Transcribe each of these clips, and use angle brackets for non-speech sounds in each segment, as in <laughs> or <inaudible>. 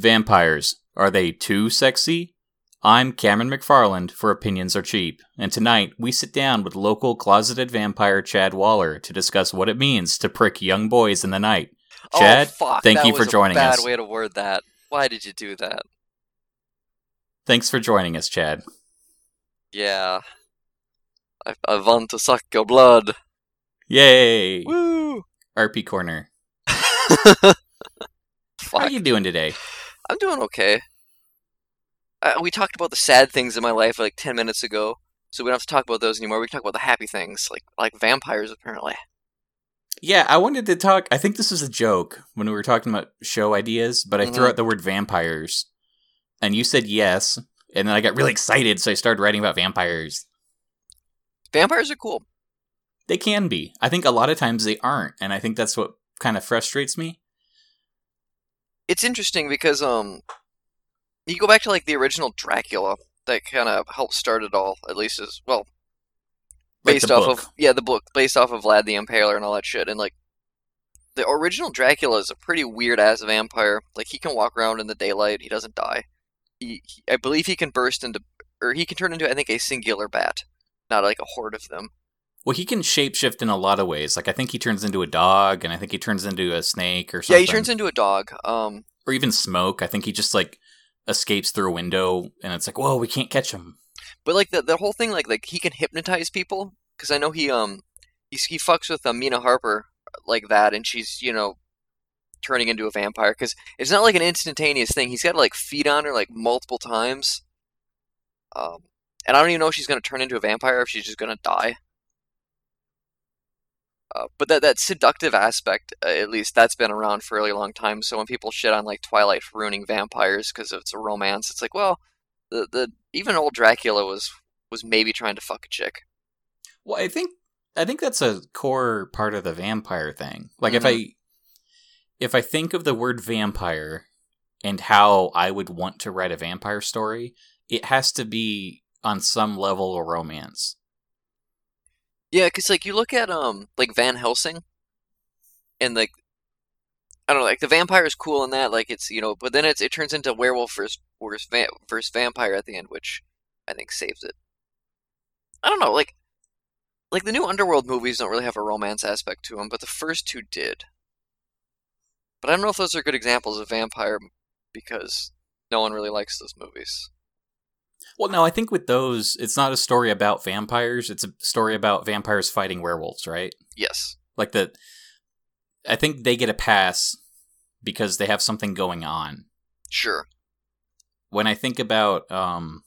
Vampires, are they too sexy? I'm Cameron McFarland for Opinions Are Cheap, and tonight we sit down with local closeted vampire Chad Waller to discuss what it means to prick young boys in the night. Oh, Chad, oh, fuck. thank you for joining bad us. way to word that. Why did you do that? Thanks for joining us, Chad. Yeah. I, I want to suck your blood. Yay! Woo! RP Corner. <laughs> How are you doing today? <laughs> I'm doing okay. Uh, we talked about the sad things in my life like 10 minutes ago, so we don't have to talk about those anymore. We can talk about the happy things, like like vampires, apparently. Yeah, I wanted to talk. I think this was a joke when we were talking about show ideas, but I threw Mhm. out the word vampires, and you said yes, and then I got really excited, so I started writing about vampires. Vampires are cool. They can be. I think a lot of times they aren't, and I think that's what kind of frustrates me. It's interesting because um, you go back to like the original Dracula that kind of helped start it all, at least as well, based the off book. of yeah the book, based off of Vlad the Impaler and all that shit, and like the original Dracula is a pretty weird ass vampire. Like he can walk around in the daylight, he doesn't die. He, he, I believe he can burst into, or he can turn into I think a singular bat, not like a horde of them. Well, he can shapeshift in a lot of ways. Like I think he turns into a dog, and I think he turns into a snake or something. Yeah, he turns into a dog. Um, or even smoke. I think he just like escapes through a window, and it's like, whoa, we can't catch him. But like the the whole thing, like like he can hypnotize people because I know he um he's, he fucks with uh, Mina Harker like that, and she's you know turning into a vampire because it's not like an instantaneous thing. He's got to like feed on her like multiple times. Um, and I don't even know if she's gonna turn into a vampire or if she's just gonna die. Uh, but that that seductive aspect, uh, at least, that's been around for a really long time. So when people shit on like Twilight for ruining vampires because it's a romance, it's like, well, the the even old Dracula was was maybe trying to fuck a chick. Well, I think I think that's a core part of the vampire thing. Like if Mhm. I if I think of the word vampire and how I would want to write a vampire story, it has to be on some level of romance. Yeah, because like you look at um like Van Helsing, and like I don't know, like the vampire is cool in that, like it's you know, but then it's it turns into werewolf versus versus, va- versus vampire at the end, which I think saves it. I don't know, like like the new Underworld movies don't really have a romance aspect to them, but the first two did. But I don't know if those are good examples of vampire because no one really likes those movies. Well, no, I think with those, it's not a story about vampires. It's a story about vampires fighting werewolves, right? Yes. Like the, I think they get a pass because they have something going on. Sure. when I think about um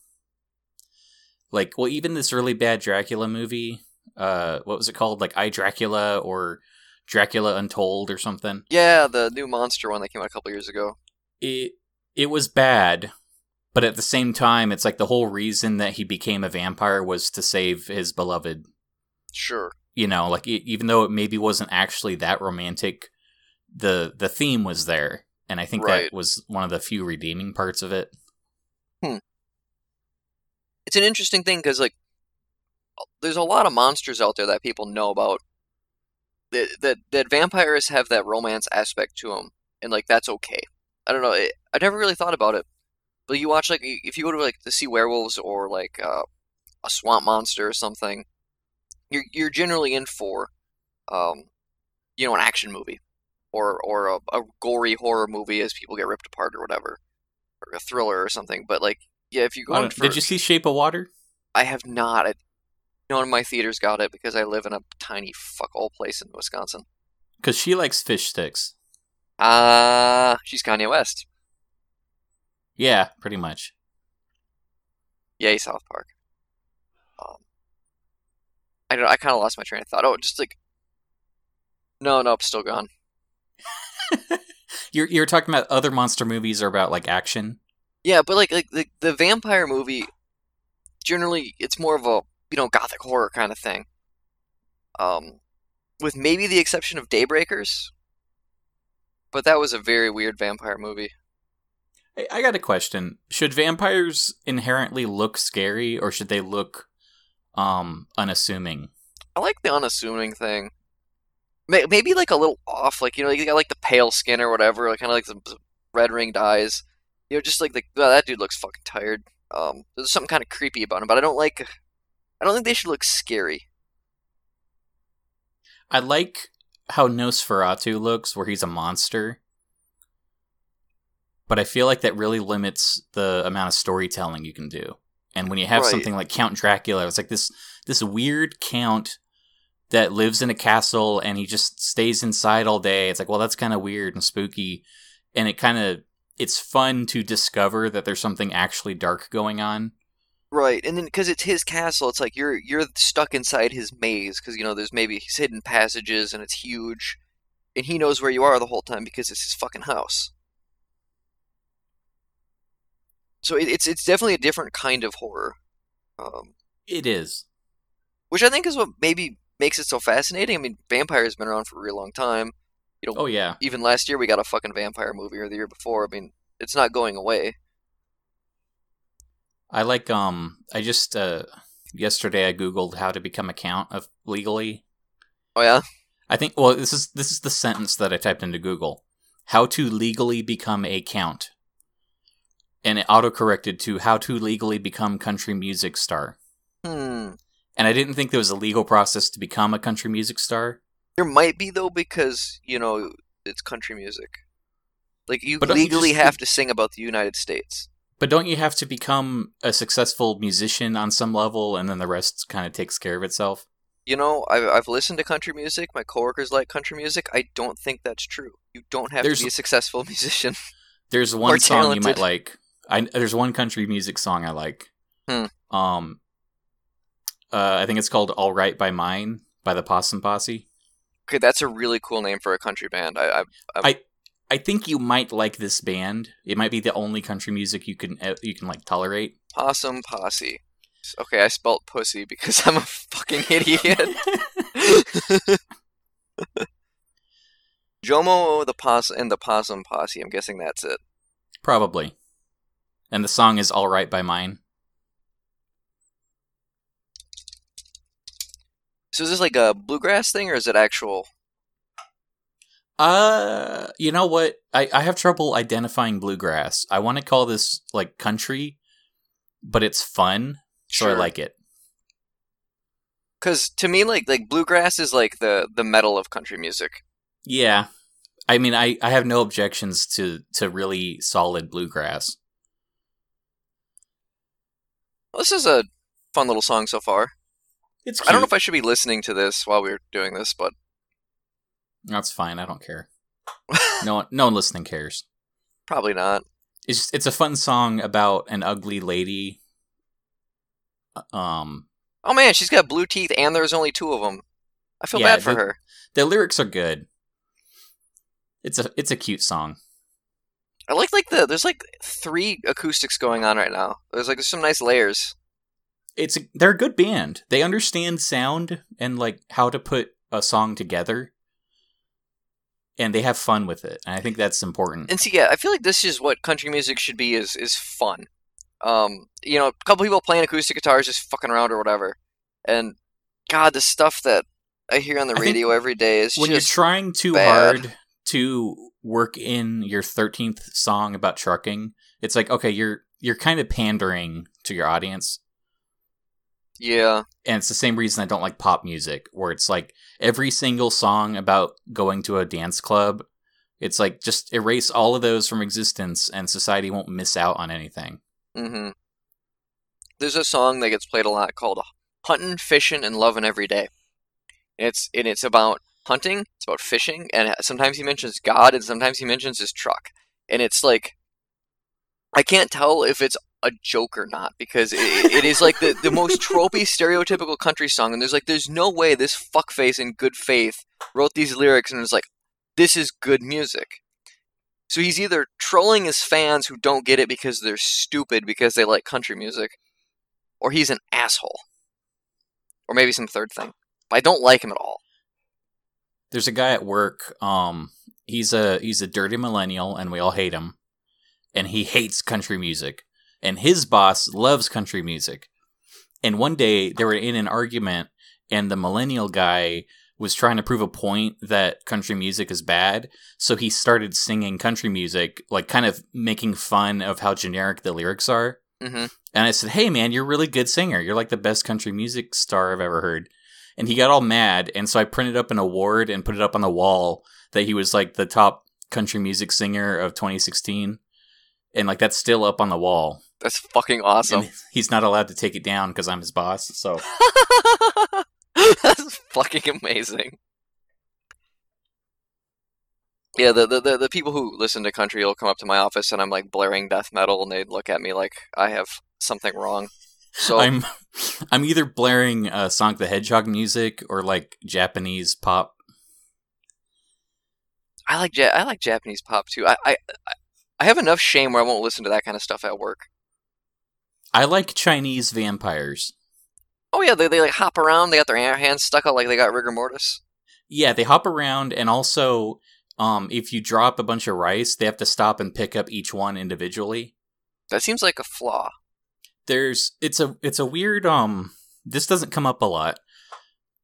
like well even this really bad Dracula movie, uh what was it called? Like I Dracula or Dracula Untold or something. Yeah, the new monster one that came out a couple years ago. It it was bad, but at the same time it's like the whole reason that he became a vampire was to save his beloved. Sure. You know, like even though it maybe wasn't actually that romantic, the the theme was there. And I think Right. that was one of the few redeeming parts of it. Hmm. it's an interesting thing because like there's a lot of monsters out there that people know about that that, that vampires have that romance aspect to them and like that's okay i don't know it, i never really thought about it but you watch like if you go to like to see werewolves or like uh, a swamp monster or something you're you're generally in for um you know an action movie or or a, a gory horror movie as people get ripped apart or whatever or a thriller or something but like yeah if you go for Did you see Shape of Water? I have not. I, no one of my theaters got it because I live in a tiny fuckhole place in Wisconsin. Because she likes fish sticks. Ah, she's Kanye West. Yeah, pretty much. Yay, South Park. Um, I don't. I kind of lost my train of thought. Oh, just like. No, nope, still gone. <laughs> You're you're talking about other monster movies are about like action. Yeah, but like like the, the vampire movie, generally it's more of a you know gothic horror kind of thing. Um, with maybe the exception of Daybreakers. But that was a very weird vampire movie. I got a question. Should vampires inherently look scary or should they look um unassuming? I like the unassuming thing. Maybe like a little off, like you know, you got like the pale skin or whatever, like kind of like the red ringed eyes. You know, just like the that dude looks fucking tired. Um, there's something kind of creepy about him, but I don't like. I don't think they should look scary. I like how Nosferatu looks, where he's a monster. But I feel like that really limits the amount of storytelling you can do. And when you have Right. something like Count Dracula, it's like this this weird count that lives in a castle and he just stays inside all day. It's like, well, that's kind of weird and spooky. And it kind of it's fun to discover that there's something actually dark going on. Right, and then because it's his castle, it's like you're you're stuck inside his maze because you know there's maybe his hidden passages and it's huge, and he knows where you are the whole time because it's his fucking house. So it, it's it's definitely a different kind of horror, um, It is. which I think is what maybe makes it so fascinating. I mean, vampires been around for a real long time. You know, Oh yeah. even last year we got a fucking vampire movie, or the year before. I mean, it's not going away. I like um I just uh yesterday I googled how to become a count of legally. Oh yeah, I think well this is this is the sentence that I typed into Google. How to legally become a count. And it autocorrected to how to legally become country music star. hmm. And I didn't think there was a legal process to become a country music star. There might be though because you know it's country music. Like you But don't you legally just- have to sing about the United States. But don't you have to become a successful musician on some level and then the rest kind of takes care of itself? You know, I've, I've listened to country music. My coworkers like country music. I don't think that's true. You don't have There's- to be a successful <laughs> musician. There's one song you might like. I there's one country music song I like. Hmm. Um, uh, I think it's called "All Right" by Mine by the Possum Posse. Okay, that's a really cool name for a country band. I, I I think you might like this band. It might be the only country music you can uh, you can like tolerate. Possum Posse. Okay, I spelt pussy because <laughs> I'm a fucking idiot. <laughs> <laughs> Jomo the Poss and the Possum Posse. I'm guessing that's it. Probably. And the song is "All Right" by Mine. So is this like a bluegrass thing or is it actual? Uh, you know what? I I have trouble identifying bluegrass. I want to call this like country, but it's fun, so I like it. Because to me, like like bluegrass is like the the metal of country music. Yeah. I mean, I, I have no objections to, to really solid bluegrass. Well, this is a fun little song so far. It's I don't know if I should be listening to this while we're doing this, but That's fine. I don't care. <laughs> No one, no one listening cares. probably not. It's just, it's a fun song about an ugly lady. Um, Oh man, she's got blue teeth, and there's only two of them. I feel Yeah, bad for the- her. the lyrics are good. It's a it's a cute song. I like like the there's like three acoustics going on right now. There's like there's some nice layers. It's they're a good band. They understand sound and like how to put a song together, and they have fun with it. And I think that's important. And see, yeah, I feel like this is what country music should be is is fun. Um, you know, a couple people playing acoustic guitars, just fucking around or whatever. And God, the stuff that I hear on the radio every day is when you're trying too bad. hard to work in your 13th song about trucking it's like okay you're you're kind of pandering to your audience. Yeah, and it's the same reason i don't like pop music where it's like every single song about going to a dance club it's like just erase all of those from existence and society won't miss out on anything. Hmm There's a song that gets played a lot called "Hunting, Fishing, and Loving Every Day." And it's and it's about hunting. It's about fishing, and sometimes he mentions God, and sometimes he mentions his truck. And it's like, I can't tell if it's a joke or not because it, it is like the, the most <laughs> tropey, stereotypical country song. And there's like, there's no way this fuckface in good faith wrote these lyrics and was like, this is good music. So he's either trolling his fans who don't get it because they're stupid because they like country music, or he's an asshole. Or maybe some third thing. But I don't like him at all. There's a guy at work um he's a he's a dirty millennial and we all hate him and he hates country music and his boss loves country music and one day they were in an argument and the millennial guy was trying to prove a point that country music is bad. So he started singing country music, like kind of making fun of how generic the lyrics are. hmm And I said, "Hey, man, you're a really good singer. You're like the best country music star I've ever heard." And he got all mad, and so I printed up an award and put it up on the wall that he was like the top country music singer of 2016, and like that's still up on the wall. That's fucking awesome. And he's not allowed to take it down because I'm his boss. So <laughs> That's fucking amazing. Yeah, the, the the the people who listen to country will come up to my office and I'm like blaring death metal and they'd look at me like I have something wrong. So I'm I'm either blaring uh, Sonic the Hedgehog music or like Japanese pop. I like ja- I like Japanese pop too. I, I I- have enough shame where I won't listen to that kind of stuff at work. I like Chinese vampires. Oh yeah, they they like hop around. They got their hands stuck out like they got rigor mortis. Yeah, they hop around, and also, um, if you drop a bunch of rice, they have to stop and pick up each one individually. That seems like a flaw. There's it's a it's a weird um. This doesn't come up a lot,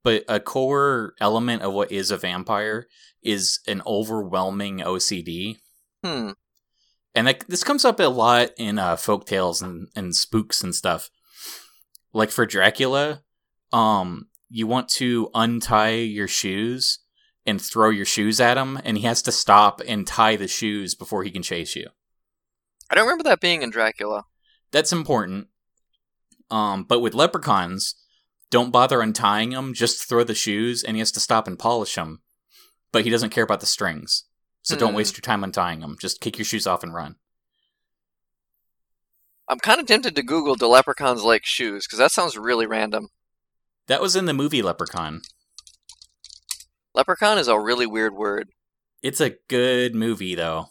but a core element of what is a vampire is an overwhelming OCD. Hmm. and like this comes up a lot in uh folk tales and, and spooks and stuff like for dracula um you want to untie your shoes and throw your shoes at him and he has to stop and tie the shoes before he can chase you I don't remember that being in Dracula. That's important um but with leprechauns don't bother untying them just throw the shoes and he has to stop and polish them but he doesn't care about the strings so don't Hmm. waste your time untying them just kick your shoes off and run I'm kind of tempted to Google "do leprechauns like shoes" because that sounds really random. that was in the movie leprechaun Leprechaun is a really weird word. It's a good movie though.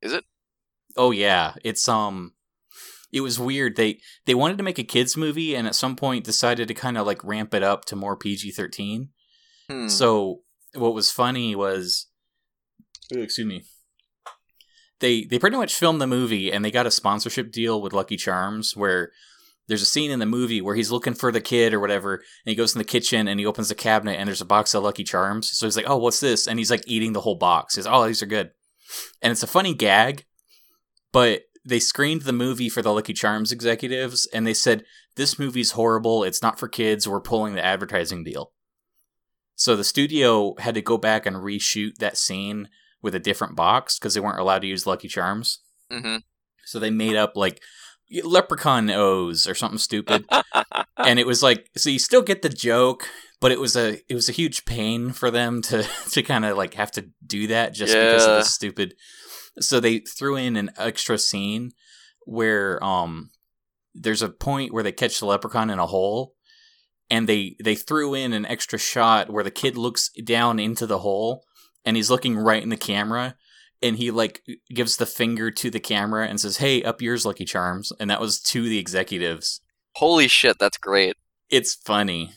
Is it? Oh yeah, it's um it was weird. They they wanted to make a kids movie and at some point decided to kind of like ramp it up to more PG-13. Hmm. So what was funny was excuse me. They they pretty much filmed the movie and they got a sponsorship deal with Lucky Charms where there's a scene in the movie where he's looking for the kid or whatever, and he goes in the kitchen and he opens the cabinet and there's a box of Lucky Charms. So he's like, "Oh, what's this?" And he's like eating the whole box. He's, "Oh, these are good," and it's a funny gag, but they screened the movie for the Lucky Charms executives, and they said this movie's horrible. It's not for kids. We're pulling the advertising deal. So the studio had to go back and reshoot that scene with a different box because they weren't allowed to use Lucky Charms. hmm So they made up like leprechaun O's or something stupid. <laughs> and it was like so you still get the joke, but it was a it was a huge pain for them to <laughs> to kind of like have to do that just because of Yeah. the stupid so they threw in an extra scene where um there's a point where they catch the leprechaun in a hole and they they threw in an extra shot where the kid looks down into the hole and he's looking right in the camera and he like gives the finger to the camera and says hey up yours lucky charms and that was to the executives Holy shit, that's great. it's funny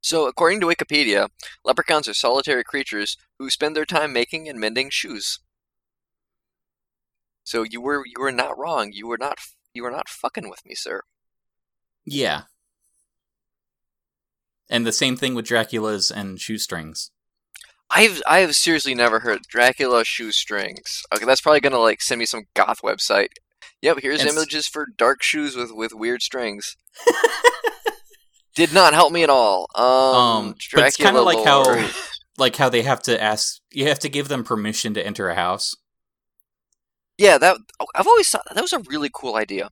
So, according to Wikipedia, leprechauns are solitary creatures who spend their time making and mending shoes. So you were you were not wrong. You were not you were not fucking with me, sir. yeah and the same thing with dracula's and shoestrings I've I have seriously never heard Dracula shoestrings. Okay, that's probably gonna like send me some goth website. Yep, here's It's- images for dark shoes with with weird strings. <laughs> Did not help me at all. Um, Um, but it's kinda Dracula like how- <laughs> like how they have to ask you have to give them permission to enter a house yeah, that oh, I've always thought that was a really cool idea.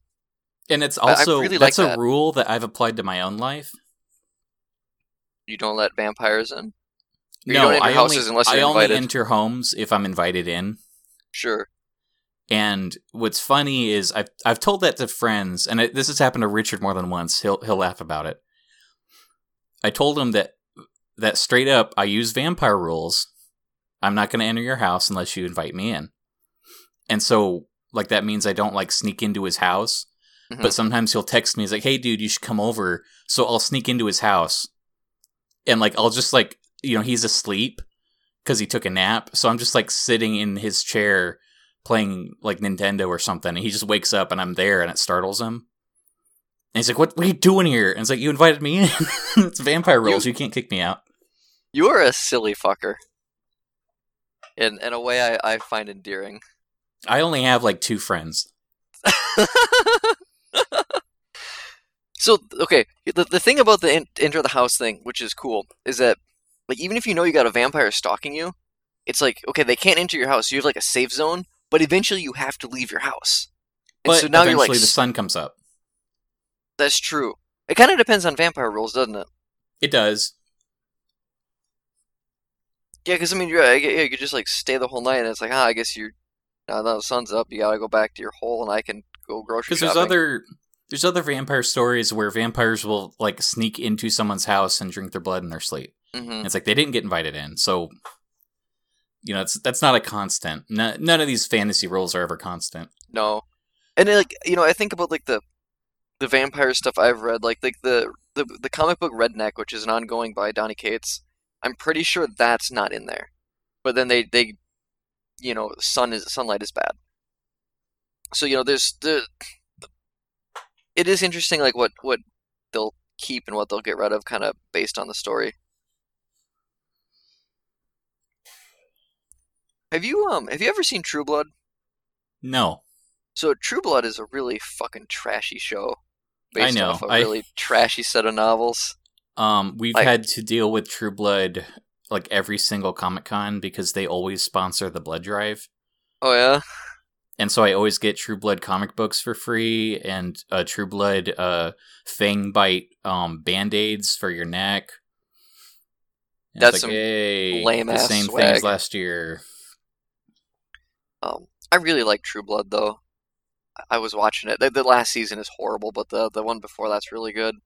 and it's also really like that's a that. rule that i've applied to my own life You don't let vampires in. Or you no don't enter i only, unless I only enter homes if i'm invited in Sure. And what's funny is I've I've told that to friends, and it, this has happened to Richard more than once. He'll he'll laugh about it. I told him that that straight up. I use vampire rules. I'm not going to enter your house unless you invite me in. And so, like that means I don't like sneak into his house. Mhm. But sometimes he'll text me. He's like, "Hey, dude, you should come over." So I'll sneak into his house, and like I'll just like you know he's asleep because he took a nap. So I'm just like sitting in his chair playing like Nintendo or something. And he just wakes up and I'm there and it startles him. And he's like, "What? What are you doing here?" And it's like, "You invited me in. <laughs> it's vampire rules. You, can't kick me out." You are a silly fucker. In in a way I, I find endearing. I only have like two friends. <laughs> so okay, the the thing about the in, enter the house thing, which is cool, is that like even if you know you got a vampire stalking you, it's like okay they can't enter your house. So you have like a safe zone, but eventually you have to leave your house. And But so now you're like, the sun comes up. that's true. It kind of depends on vampire rules, doesn't it? It does. Yeah, because I mean, yeah, you could just like stay the whole night, and it's like, ah, I guess you're now that the sun's up, you gotta go back to your hole, and I can go grocery Because there's other there's other vampire stories where vampires will like sneak into someone's house and drink their blood in their sleep. hmm It's like they didn't get invited in, so you know it's that's not a constant. No, none of these fantasy rules are ever constant. No, and then, like you know, I think about like the the vampire stuff I've read, like like the the the comic book Redneck, which is an ongoing by Donny Cates. I'm pretty sure that's not in there, but then they they you know sun is sunlight is bad. So you know, there's the it is interesting, like what what they'll keep and what they'll get rid of, kind of based on the story. Have you um have you ever seen True Blood? No, So True Blood is a really fucking trashy show. I Based know, off a I- really trashy set of novels. um, we've Like- had to deal with True Blood like every single Comic Con because they always sponsor the blood drive. Oh yeah, and so I always get True Blood comic books for free and uh, True Blood uh, Fang Bite um, band aids for your neck. And That's it's some hey, lame-ass the same swag. things last year. um, I really like True Blood though. I- I was watching it. The, the last season is horrible, but the the one before that's really good.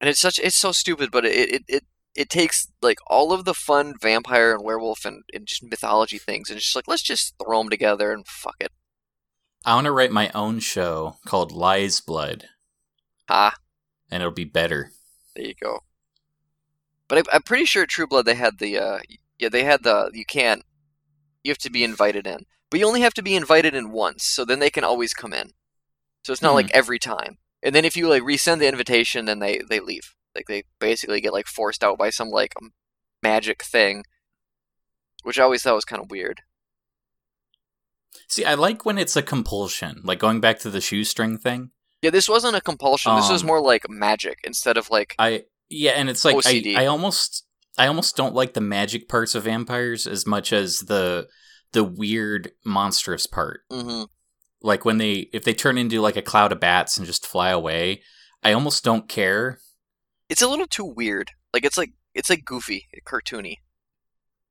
And it's such it's so stupid, but it it it, it takes like all of the fun vampire and werewolf and, and just mythology things, and it's just like let's just throw them together and fuck it. I want to write my own show called Lies Blood, Ah, and it'll be better. there you go. But I, I'm pretty sure True Blood they had the uh yeah they had the you can't you have to be invited in, but you only have to be invited in once, so then they can always come in. So it's not Hmm. like every time. And then if you like resend the invitation, then they they leave. Like they basically get like forced out by some like magic thing, which I always thought was kind of weird. See, I like when it's a compulsion, like going back to the shoestring thing. Yeah, this wasn't a compulsion. this was Um, more like magic instead of like I yeah, and it's like OCD. I, I almost I almost don't like the magic parts of vampires as much as the the weird monstrous part. hmm like when they if they turn into like a cloud of bats and just fly away i almost don't care it's a little too weird. Like it's like it's like goofy, cartoony.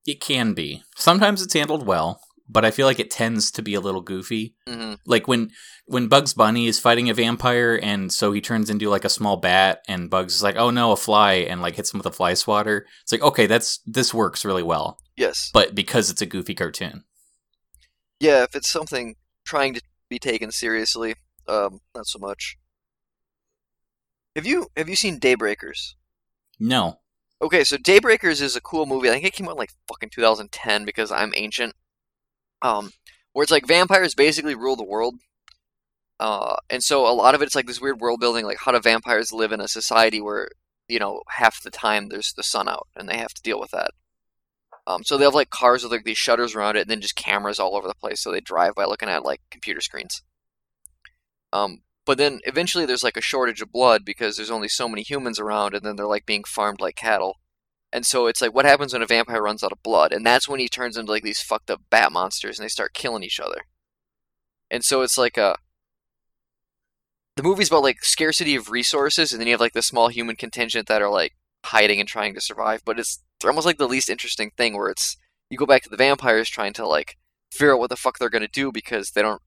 it can be sometimes it's handled well but i feel like it tends to be a little goofy hmm like when when bugs bunny is fighting a vampire and so he turns into like a small bat and bugs is like oh no a fly and like hits him with a fly swatter it's like okay that's this works really well Yes. but because it's a goofy cartoon Yeah, if it's something trying to be taken seriously, um, not so much. Have you have you seen Daybreakers? no Okay, so Daybreakers is a cool movie. I think it came out in like fucking 2010 because I'm ancient. Um, where it's like vampires basically rule the world. Uh, and so a lot of it's like this weird world building, like how do vampires live in a society where you know half the time there's the sun out and they have to deal with that. Um, so they have like cars with like these shutters around it, and then just cameras all over the place, so they drive by looking at like computer screens. Um, but then eventually there's like a shortage of blood because there's only so many humans around, and then they're like being farmed like cattle. And so it's like what happens when a vampire runs out of blood, and that's when he turns into like these fucked up bat monsters, and they start killing each other. And so it's like a the movie's about like scarcity of resources, and then you have like the small human contingent that are like hiding and trying to survive. But it's they're almost like the least interesting thing, where it's you go back to the vampires trying to like figure out what the fuck they're gonna do because they don't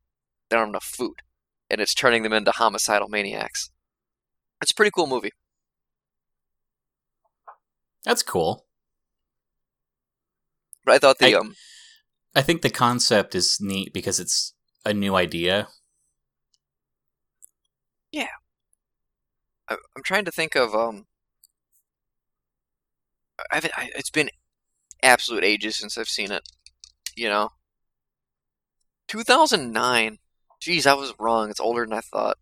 they don't have enough food, and it's turning them into homicidal maniacs. It's a pretty cool movie. that's cool But I thought the I- um i think the concept is neat because it's a new idea Yeah. I, I'm trying to think of um. I've I, it's been absolute ages since I've seen it. You know. 2009. Jeez, I was wrong. It's older than I thought.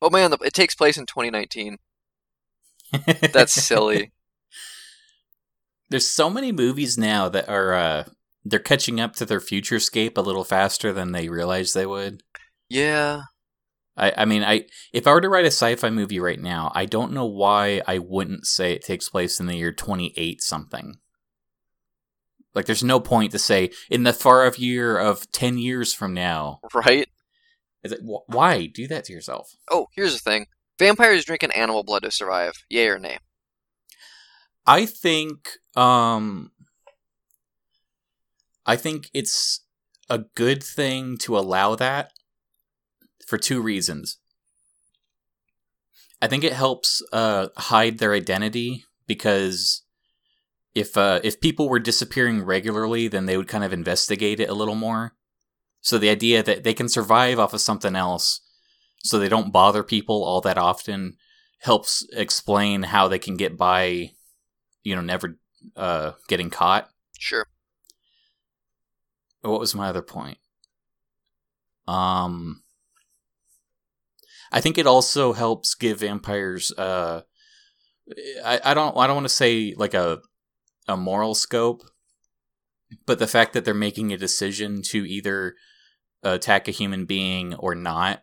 Oh man, it takes place in 2019. <laughs> That's silly. There's so many movies now that are uh they're catching up to their futurescape a little faster than they realized they would. Yeah. I, I mean, I if I were to write a sci-fi movie right now, I don't know why I wouldn't say it takes place in the year 28 something. Like, there's no point to say in the far off year of 10 years from now. Right? Is it, wh- why do that to yourself? Oh, here's the thing. Vampires drinking animal blood to survive. Yay or nay? I think, um, I think it's a good thing to allow that for two reasons. I think it helps uh, hide their identity because if uh, if people were disappearing regularly, then they would kind of investigate it a little more. So the idea that they can survive off of something else, so they don't bother people all that often, helps explain how they can get by, you know, never uh, getting caught. Sure. What was my other point? Um, I think it also helps give vampires. Uh, I, I don't I don't want to say like a a moral scope, but the fact that they're making a decision to either attack a human being or not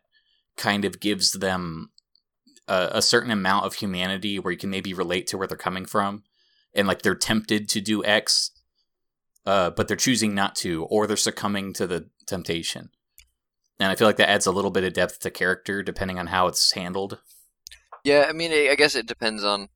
kind of gives them a, a certain amount of humanity where you can maybe relate to where they're coming from, and like they're tempted to do X, uh, but they're choosing not to, or they're succumbing to the temptation. And I feel like that adds a little bit of depth to character depending on how it's handled. Yeah, I mean, I I guess it depends on.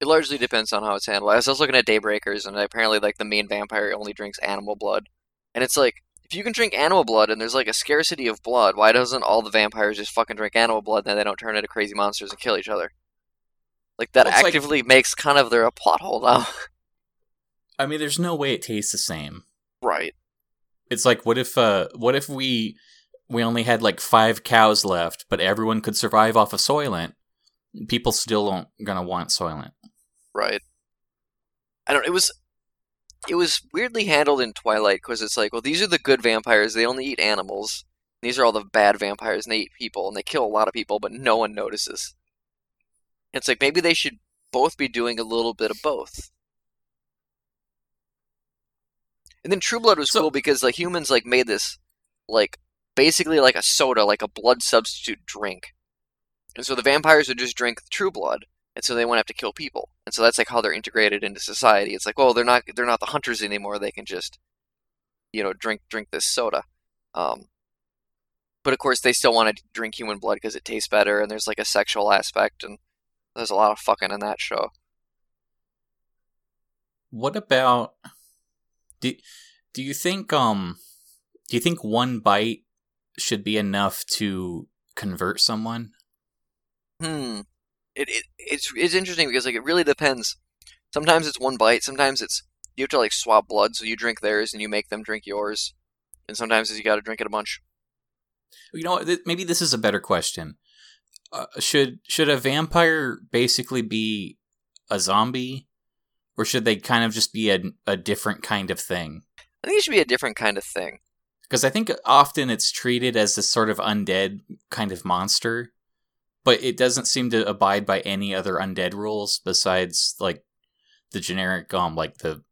It largely depends on how it's handled. I was just looking at Daybreakers, and apparently, like the main vampire only drinks animal blood, and it's like if you can drink animal blood and there's like a scarcity of blood, why doesn't all the vampires just fucking drink animal blood and then they don't turn into crazy monsters and kill each other? Like that Well, it's like- actively makes kind of their a plot hole now. <laughs> I mean, there's no way it tastes the same. right. It's like what if uh what if we we only had like five cows left, but everyone could survive off of Soylent? People still don't gonna want Soylent. Right. I don't. It was. It was weirdly handled in Twilight because it's like, well, these are the good vampires. They only eat animals. These are all the bad vampires, and they eat people, and they kill a lot of people, but no one notices. It's like maybe they should both be doing a little bit of both. And then True Blood was So- cool because like humans like made this like basically like a soda, like a blood substitute drink. And so the vampires would just drink True Blood, and so they won't have to kill people. And so that's like how they're integrated into society. It's like, well, they're not they're not the hunters anymore. They can just, you know, drink drink this soda. Um, but of course, they still want to drink human blood because it tastes better, and there's like a sexual aspect, and there's a lot of fucking in that show. What about do do you think um do you think one bite should be enough to convert someone? Hmm. It, it it's it's interesting because like it really depends. Sometimes it's one bite. Sometimes it's you have to like swap blood, so you drink theirs and you make them drink yours. And sometimes you got to drink it a bunch. You know, th- maybe this is a better question. Uh, should should a vampire basically be a zombie, or should they kind of just be a a different kind of thing? I think it should be a different kind of thing. Because I think often it's treated as this sort of undead kind of monster, but it doesn't seem to abide by any other undead rules besides like the generic um like the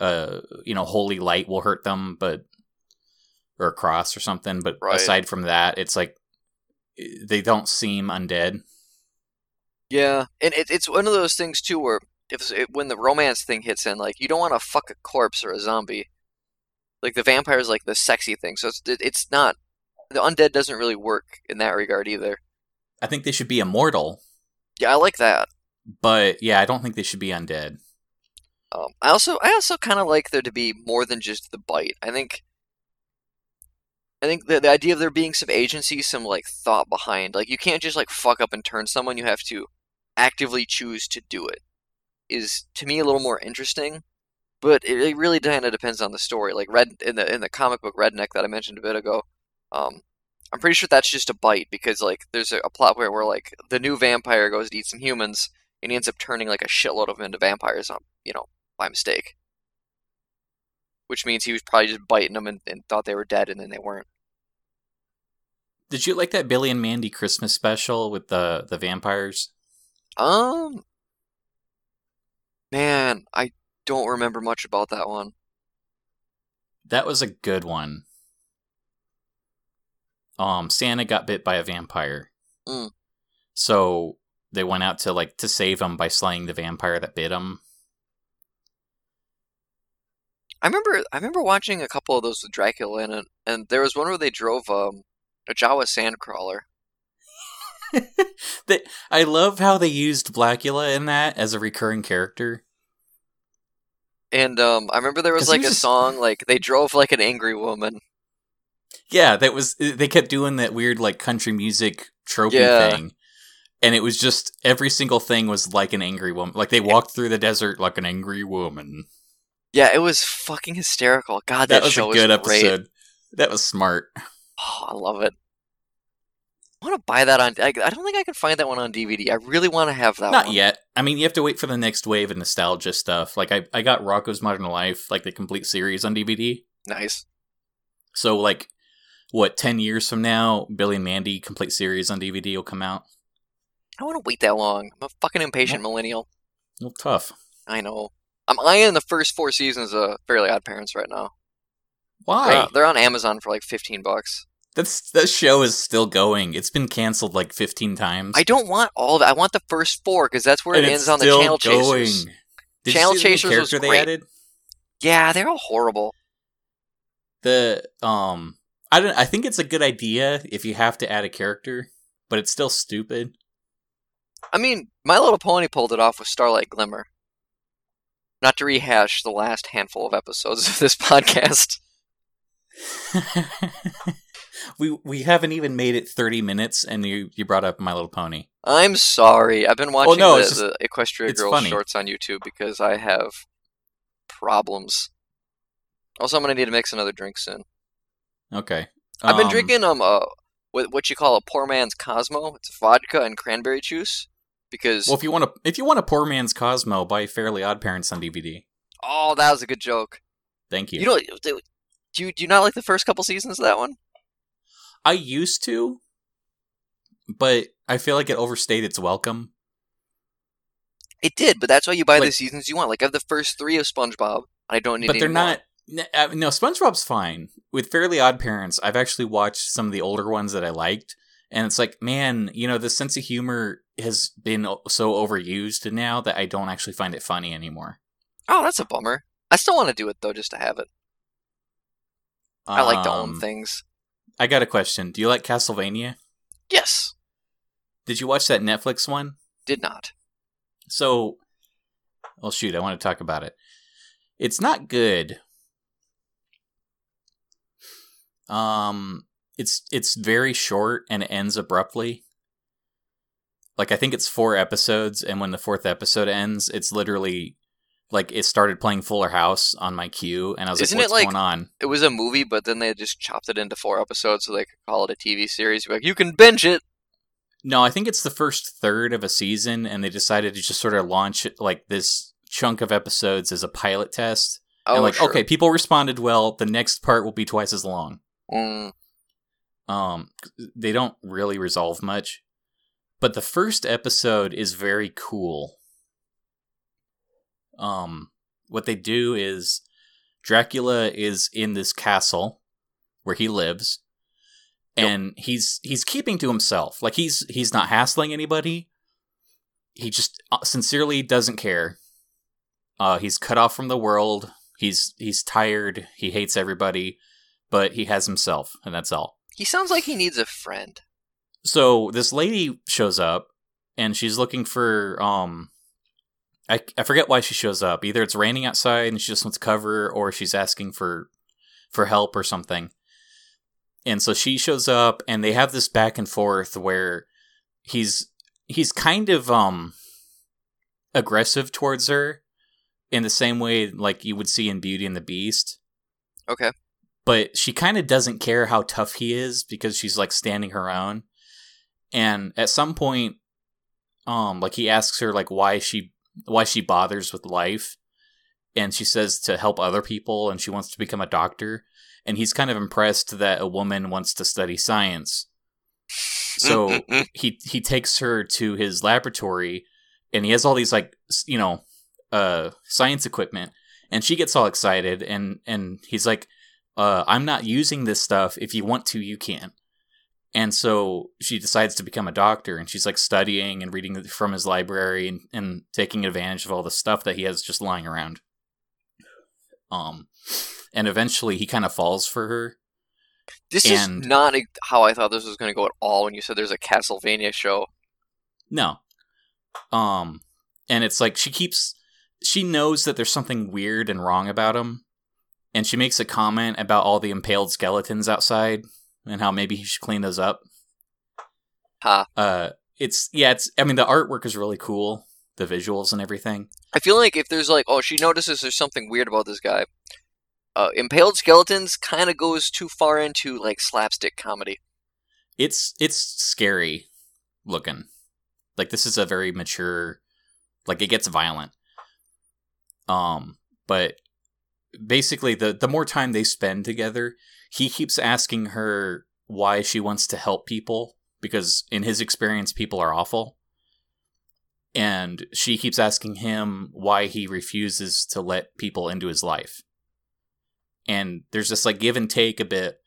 uh you know holy light will hurt them, but or a cross or something. But Right. aside from that, it's like they don't seem undead. Yeah, and it, it's one of those things too where if it, when the romance thing hits in, like you don't want to fuck a corpse or a zombie. Like the vampire is like the sexy thing, so it's it, it's not the undead doesn't really work in that regard either. I think they should be immortal, Yeah, I like that. but yeah, I don't think they should be undead. Um, I also I also kind of like there to be more than just the bite. I think I think the the idea of there being some agency, some like thought behind. Like you can't just like fuck up and turn someone. You have to actively choose to do it. Is to me a little more interesting, but it, it really kind of depends on the story. Like Red in the in the comic book Redneck that I mentioned a bit ago. Um, I'm pretty sure that's just a bite because like there's a, a plot where where like the new vampire goes to eat some humans and he ends up turning like a shitload of them into vampires on you know by mistake. Which means he was probably just biting them and, and thought they were dead, and then they weren't. Did you like that Billy and Mandy Christmas special with the the vampires? Um, man, I don't remember much about that one. That was a good one. Um, Santa got bit by a vampire. Mm. So they went out to like to save him by slaying the vampire that bit him. I remember I remember watching a couple of those with Dracula in it, and there was one where they drove um, a Jawa sandcrawler. <laughs> They- I love how they used Blacula in that as a recurring character. And um, I remember there was like was a just- song like they drove like an angry woman. Yeah, that was eh, they kept doing that weird like country music tropey Yeah. thing. And it was just every single thing was like an angry woman. Like they walked through the desert like an angry woman. Yeah, it was fucking hysterical. God, that, That was a good episode. That was smart. Oh, I love it. I want to buy that on. I, I don't think I can find that one on DVD. I really want to have that. Not one. yet. I mean, you have to wait for the next wave of nostalgia stuff. Like I, I got Rocko's Modern Life, like the complete series on DVD. Nice. So like, what ten years from now, Billy and Mandy complete series on DVD will come out. I want to wait that long. I'm a fucking impatient millennial. Well, tough. I know. I'm eyeing the first four seasons of Fairly Odd Parents right now. Why? They're, they're on Amazon for like 15 bucks. That's that show is still going. It's been canceled like fifteen times. I don't want all of it. I want the first four because that's where and it ends on the Channel Chasers. Did Channel you see the Chasers was great. added? Yeah, they're all horrible. The um, I don't. I think it's a good idea if you have to add a character, but it's still stupid. I mean, My Little Pony pulled it off with Starlight Glimmer. Not to rehash the last handful of episodes of this <laughs> podcast. <laughs> we we haven't even made it thirty minutes, and you you brought up My Little Pony. I'm sorry. I've been oh, watching no, the, it's just- the Equestria it's Girls funny. shorts on YouTube because I have problems. Also, I'm gonna need to mix another drink soon. Okay, I've been Um, drinking um uh what what you call a poor man's Cosmo. It's vodka and cranberry juice because Well, if you want to, if you want a poor man's Cosmo, buy Fairly Odd Parents on DVD. oh that was a good joke. Thank you. You know do do you, do you not like the first couple seasons of that one? I used to, but I feel like it overstayed its welcome. It did, but that's why you buy the seasons you want. Like I have the first three of SpongeBob. I don't need. but they're not. Uh, No, SpongeBob's fine. With Fairly Odd Parents, I've actually watched some of the older ones that I liked, and it's like, man, you know, the sense of humor has been so overused now that I don't actually find it funny anymore. Oh, that's a bummer. I still want to do it though, just to have it. I like to own Um, things. I got a question. Do you like Castlevania? Yes, Did you watch that Netflix one? did not. So, well, shoot, I want to talk about it. It's not good. Um, it's it's very short and it ends abruptly. Like I think it's four episodes, and when the fourth episode ends, it's literally like it started playing Fuller House on my queue, and I was Isn't like, it like- going on?" It was a movie, but then they just chopped it into four episodes so they could call it a TV series. Like, you can binge it. No, I think it's the first third of a season, and they decided to just sort of launch it, like this chunk of episodes as a pilot test. Oh, and like, sure. okay, people responded well. The next part will be twice as long. Mm, Um, they don't really resolve much, but the first episode is very cool. Um, what they do is Dracula is in this castle where he lives, Yep. and he's he's keeping to himself. Like he's he's not hassling anybody. He just uh, sincerely doesn't care. Uh, he's cut off from the world. He's he's tired. He hates everybody, but he has himself, and that's all. he sounds like he needs a friend. So this lady shows up, and she's looking for um. I, I forget why she shows up. Either it's raining outside and she just wants cover, or she's asking for for help or something. And so she shows up, and they have this back and forth where he's he's kind of um aggressive towards her in the same way like you would see in Beauty and the Beast Okay. But she kind of doesn't care how tough he is because she's like standing her own. And at some point um like he asks her like why she why she bothers with life. And she says to help other people and she wants to become a doctor. And he's kind of impressed that a woman wants to study science. So <laughs> he he takes her to his laboratory and he has all these like you know uh science equipment. And she gets all excited, and and he's like, uh, "I'm not using this stuff. If you want to, you can." And so she decides to become a doctor, and she's like studying and reading from his library and, and taking advantage of all the stuff that he has just lying around. Um, and eventually he kind of falls for her. This And- is not how I thought this was going to go at all. When you said there's a Castlevania show, No. Um, and it's like she keeps, she knows that there's something weird and wrong about him, and she makes a comment about all the impaled skeletons outside and how maybe he should clean those up. ha. Uh, it's yeah, it's. I mean, the artwork is really cool, the visuals and everything. I feel like if there's like, oh, she notices there's something weird about this guy. Uh, Impaled Skeletons kind of goes too far into like slapstick comedy. It's it's scary looking. Like this is a very mature. Like it gets violent. Um, but basically, the the more time they spend together, he keeps asking her why she wants to help people because in his experience, people are awful. And she keeps asking him why he refuses to let people into his life. And there's this like give and take a bit.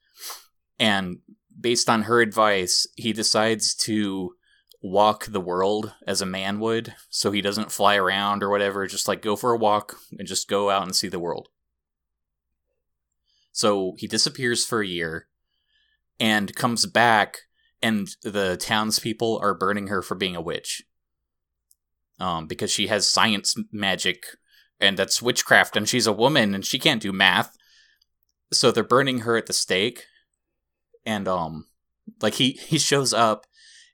And based on her advice, he decides to walk the world as a man would. So he doesn't fly around or whatever, just like go for a walk and just go out and see the world. So he disappears for a year and comes back, and the townspeople are burning her for being a witch. Um, because she has science magic, and that's witchcraft, and she's a woman, and she can't do math. So they're burning her at the stake, and um, like he he shows up,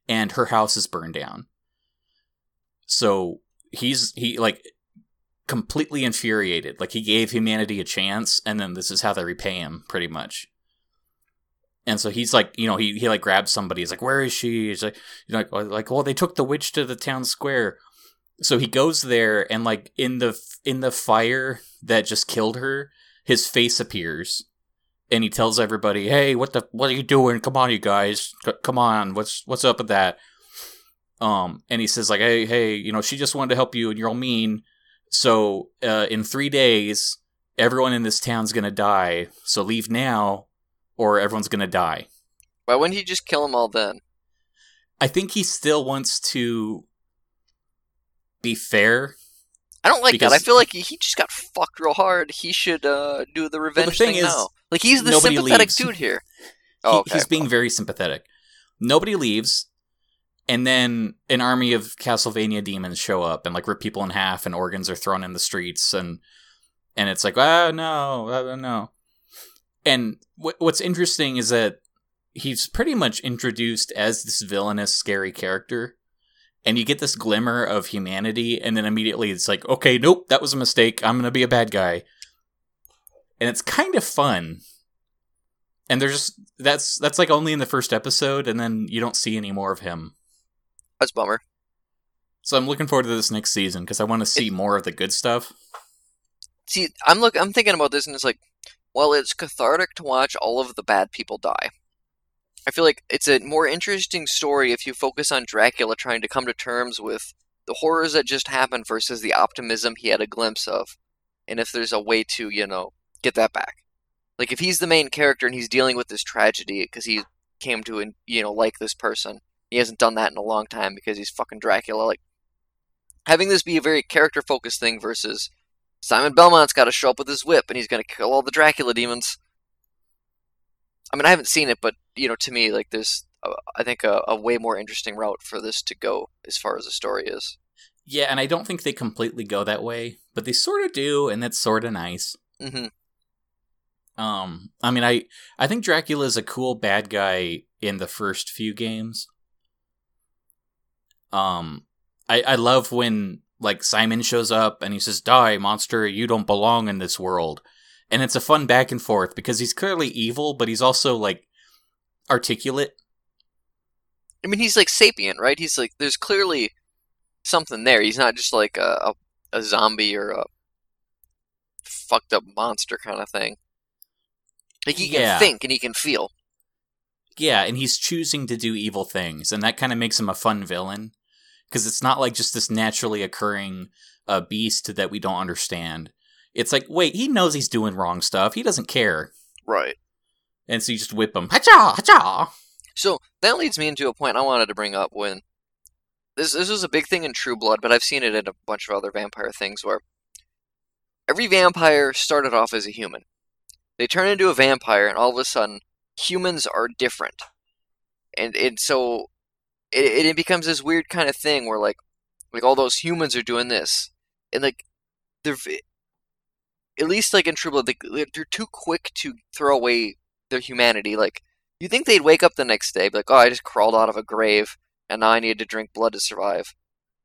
and her house is burned down. So he's he like completely infuriated. Like he gave humanity a chance, and then this is how they repay him, pretty much. And so he's like, you know, he, he like grabs somebody. He's like, "Where is she?" He's like, you know, like, like, well, they took the witch to the town square. So he goes there, and like in the in the fire that just killed her, his face appears, and he tells everybody, "Hey, what the what are you doing? Come on, you guys, C- come on, what's what's up with that?" Um, and he says like, "Hey, hey, you know, she just wanted to help you, and you're all mean." So uh, in three days, everyone in this town's gonna die. So leave now, or everyone's gonna die. Why wouldn't he just kill them all then? I think he still wants to be fair. I don't like Because- that. I feel like he, he just got fucked real hard. He should uh, do the revenge thing thing, is, now. Like he's the sympathetic leaves. dude here. He- Oh, okay. He's being very sympathetic. Nobody leaves, and then an army of Castlevania demons show up and like rip people in half, and organs are thrown in the streets, and and it's like, oh no, ah, no. And wh- what's interesting is that he's pretty much introduced as this villainous, scary character. And you get this glimmer of humanity, and then immediately it's like, okay, nope, that was a mistake. I'm gonna be a bad guy. And it's kind of fun and there's that's that's like only in the first episode and then you don't see any more of him That's a bummer. so i'm looking forward to this next season because i want to see more of the good stuff See, I'm look. I'm thinking about this, and it's like, well, it's cathartic to watch all of the bad people die. I feel like it's a more interesting story if you focus on Dracula trying to come to terms with the horrors that just happened versus the optimism he had a glimpse of, and if there's a way to, you know, get that back. Like if he's the main character and he's dealing with this tragedy because he came to, and you know, like this person, he hasn't done that in a long time because he's fucking Dracula. Like having this be a very character focused thing versus Simon Belmont's got to show up with his whip and he's going to kill all the Dracula demons. I mean, I haven't seen it, but you know, to me, like there's, uh, I think, a, a way more interesting route for this to go as far as the story is. yeah and i don't think they completely go that way but they sort of do and that's sort of nice hmm um i mean i i think dracula is a cool bad guy in the first few games um i i love when like simon shows up and he says die monster you don't belong in this world and it's a fun back and forth because he's clearly evil but he's also like articulate I mean, he's like sapient, right? He's like, there's clearly something there. He's not just like a, a, a zombie or a fucked up monster kind of thing. Like he can Yeah. think and he can feel. Yeah, and he's choosing to do evil things, and that kind of makes him a fun villain because it's not like just this naturally occurring uh, beast that we don't understand. it's like, wait, he knows he's doing wrong stuff. He doesn't care. Right. And so you just whip him. Hacha, hacha. So that leads me into a point I wanted to bring up when this this was a big thing in True Blood, but I've seen it in a bunch of other vampire things where every vampire started off as a human. They turn into a vampire, and all of a sudden, humans are different, and and so it it becomes this weird kind of thing where like like all those humans are doing this, and like they're at least like in True Blood, they, they're too quick to throw away their humanity. Like you think they'd wake up the next day, be like, "Oh, I just crawled out of a grave, and now I need to drink blood to survive."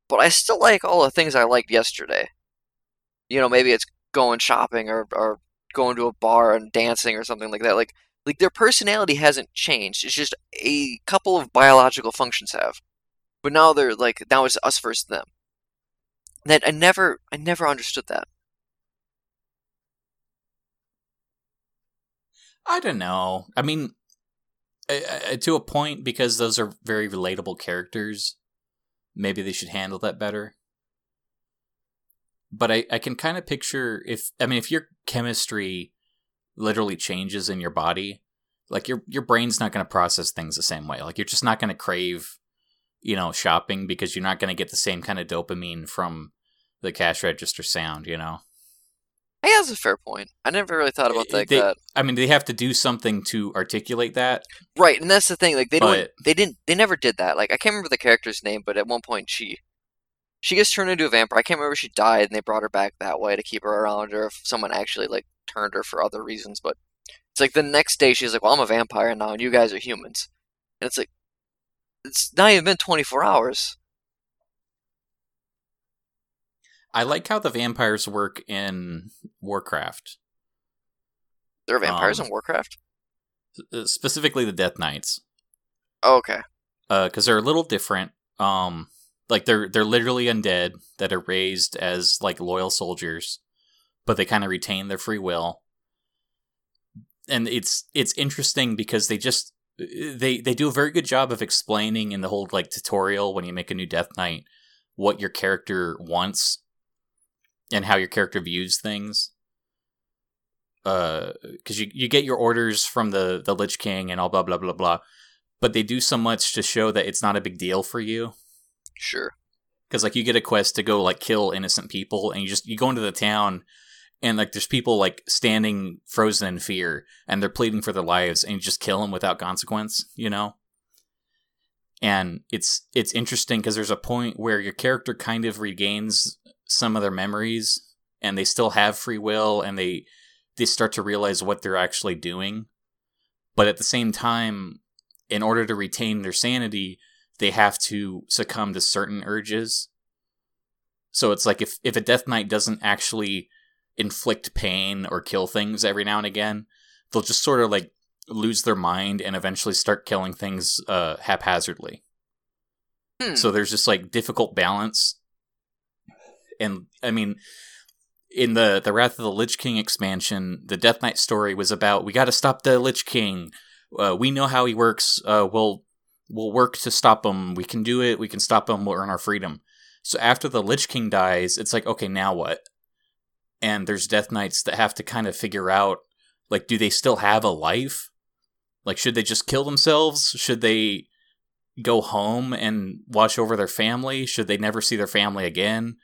But I still like all the things I liked yesterday. You know, maybe it's going shopping or or going to a bar and dancing or something like that. Like like their personality hasn't changed. It's just a couple of biological functions have. But now they're like now it's us versus them. That I never I never understood that. I don't know. I mean, uh, to a point, because those are very relatable characters, maybe they should handle that better. But I, I can kind of picture if I mean if your chemistry literally changes in your body, like your your brain's not going to process things the same way. Like you're just not going to crave, you know, shopping because you're not going to get the same kind of dopamine from the cash register sound. You know. I guess that's a fair point. I never really thought about eh, like They- that. I mean, they have to do something to articulate that. Right, and that's the thing. Like they don't, they didn't, they never did that. Like I can't remember the character's name, but at one point she, she gets turned into a vampire. I can't remember if she died, and they brought her back that way to keep her around, or if someone actually like turned her for other reasons. But it's like the next day she's like, "Well, I'm a vampire now, and you guys are humans," and it's like, it's not even been 24 hours. I like how the vampires work in Warcraft, There are vampires Um, in Warcraft. uh, specifically the Death Knights. Oh, okay, because they're a little different. Um, like they're they're literally undead that are raised as like loyal soldiers, but they kind of retain their free will. And it's it's interesting because they just they they do a very good job of explaining in the whole like tutorial when you make a new Death Knight what your character wants and how your character views things. Uh, because you you get your orders from the the Lich King and all blah blah blah blah but they do so much to show that it's not a big deal for you sure. because like you get a quest to go like kill innocent people and you just you go into the town and like there's people like standing frozen in fear and they're pleading for their lives and you just kill them without consequence you know and it's it's interesting because there's a point where your character kind of regains some of their memories and they still have free will and they they start to realize what they're actually doing but at the same time in order to retain their sanity they have to succumb to certain urges. So it's like if if a death knight doesn't actually inflict pain or kill things every now and again they'll just sort of like lose their mind and eventually start killing things uh haphazardly. Hmm. so there's just like difficult balance. And i mean in the the wrath of the lich king expansion the death knight story was about we got to stop the lich king. Uh, we know how he works. Uh, we'll we'll work to stop them. we can do it. We can stop them. we'll earn our freedom. So after the lich king dies it's like okay now what? And there's death knights that have to kind of figure out like do they still have a life? Like should they just kill themselves? Should they go home and watch over their family? Should they never see their family again?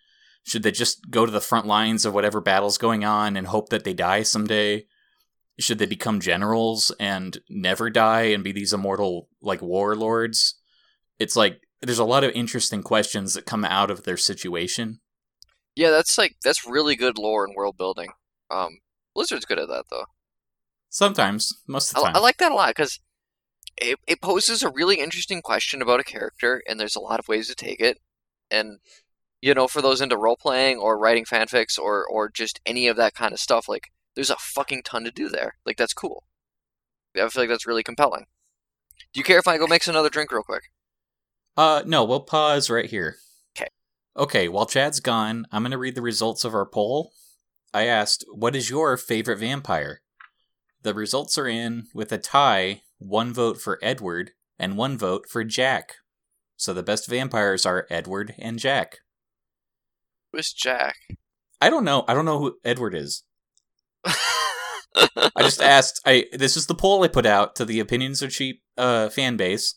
Should they just go to the front lines of whatever battle's going on and hope that they die someday should they become generals and never die and be these immortal like warlords it's like there's a lot of interesting questions that come out of their situation Yeah, that's like that's really good lore and world building. Um, Blizzard's good at that though. sometimes most of the I, time I like that a lot because it, it poses a really interesting question about a character, and there's a lot of ways to take it. And you know, for those into role playing or writing fanfics or or just any of that kind of stuff, like there's a fucking ton to do there. Like that's cool. I feel like that's really compelling. Do you care if I go mix another drink real quick? Uh, no, we'll pause right here. 'Kay. Okay, while Chad's gone, I'm going to read the results of our poll. I asked, what is your favorite vampire? The results are in with a tie one vote for Edward and one vote for Jack. So the best vampires are Edward and Jack. Who's Jack? I don't know. I don't know who Edward is. I just <laughs> asked. I this is the poll I put out to the opinions are cheap uh, fan base,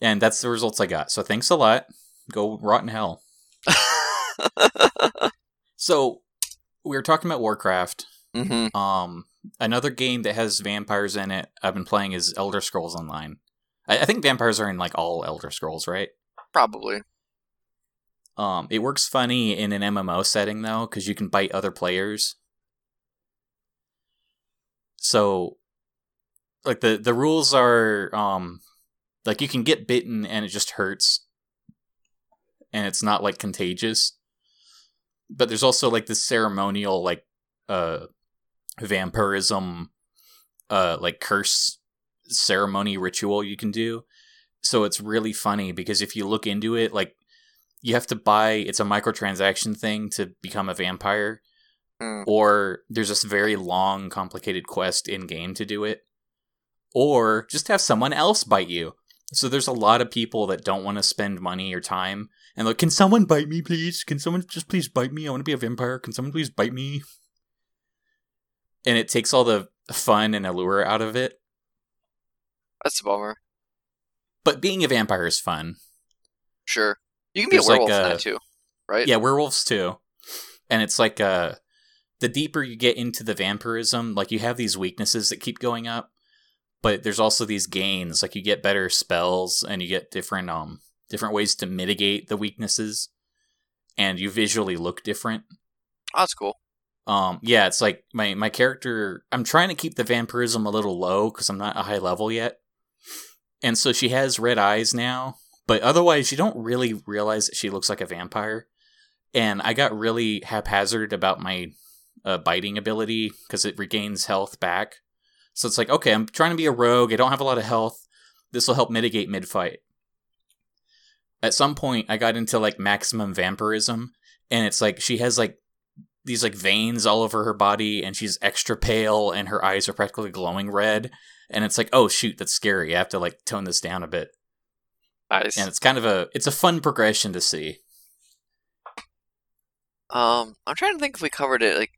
and that's the results I got. So thanks a lot. Go rot in hell. <laughs> so we were talking about Warcraft. hmm Um, another game that has vampires in it. I've been playing is Elder Scrolls Online. I, I think vampires are in like all Elder Scrolls, right? Probably. Um, it works funny in an MMO setting though, because you can bite other players. So, like the the rules are, um, like you can get bitten and it just hurts, and it's not like contagious. But there's also like this ceremonial like uh vampirism, uh like curse ceremony ritual you can do. So it's really funny because if you look into it, like you have to buy it's a microtransaction thing to become a vampire Hmm. or there's this very long complicated quest in game to do it or just have someone else bite you so there's a lot of people that don't want to spend money or time and like can someone bite me please can someone just please bite me i want to be a vampire can someone please bite me and it takes all the fun and allure out of it That's a bummer. but being a vampire is fun Sure. You can be There's a like werewolf in a- that too, right? Yeah, werewolves too. And it's like uh the deeper you get into the vampirism, like you have these weaknesses that keep going up, but there's also these gains, like you get better spells and you get different um different ways to mitigate the weaknesses and you visually look different. Oh, that's cool. Um yeah, it's like my my character I'm trying to keep the vampirism a little low cuz I'm not a high level yet. And so she has red eyes now, but otherwise you don't really realize that she looks like a vampire. And I got really haphazard about my uh, biting ability because it regains health back. So it's like, okay, I'm trying to be a rogue. I don't have a lot of health. This will help mitigate mid fight. At some point, I got into like maximum vampirism, and it's like she has like these like veins all over her body, and she's extra pale, and her eyes are practically glowing red. And it's like, oh shoot, that's scary. I have to like tone this down a bit. Nice. And it's kind of a it's a fun progression to see. Um, I'm trying to think if we covered it. Like,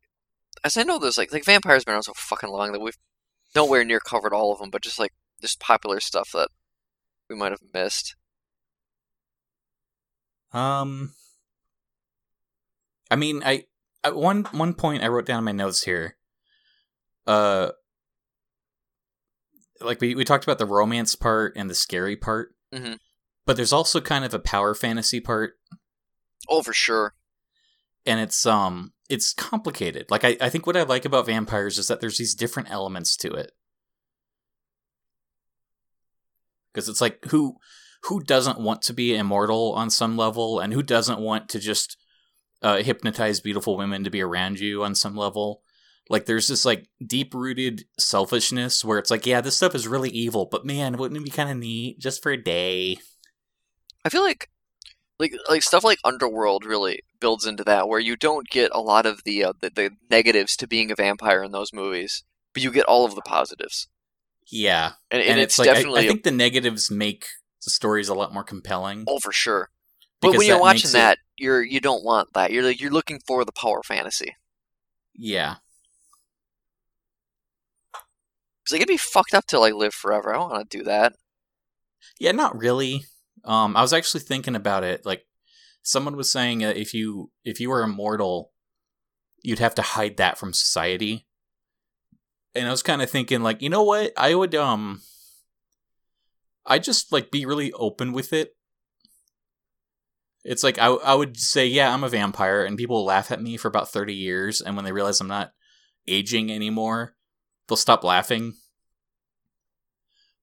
as I know, there's like like vampires been around so fucking long that we've nowhere near covered all of them, but just like just popular stuff that we might have missed. Um, I mean, I at one one point I wrote down in my notes here. Uh, like we we talked about the romance part and the scary part, Mhm. but there's also kind of a power fantasy part, Oh, for sure. and it's um it's complicated. Like I I think what I like about vampires is that there's these different elements to it. Because it's like who who doesn't want to be immortal on some level, and who doesn't want to just uh, hypnotize beautiful women to be around you on some level. Like there's this like deep rooted selfishness where it's like, yeah, this stuff is really evil, but man, wouldn't it be kind of neat just for a day? I feel like like like stuff like Underworld really builds into that, where you don't get a lot of the uh, the, the negatives to being a vampire in those movies, but you get all of the positives, Yeah, and, and, and, it's, it's, like I- definitely I, think the negatives make the stories a lot more compelling. oh for sure. But because when you're watching makes it- that, you're you don't want that. You're like you're looking for the power fantasy. yeah, Cause like it'd be fucked up to like live forever. I don't want to do that. Yeah, not really. Um, I was actually thinking about it. Like, someone was saying uh, if you if you were immortal, you'd have to hide that from society. And I was kind of thinking, like, you know what? I would um, I just like be really open with it. It's like I I would say, yeah, I'm a vampire, and people laugh at me for about thirty years, and when they realize I'm not aging anymore, they'll stop laughing.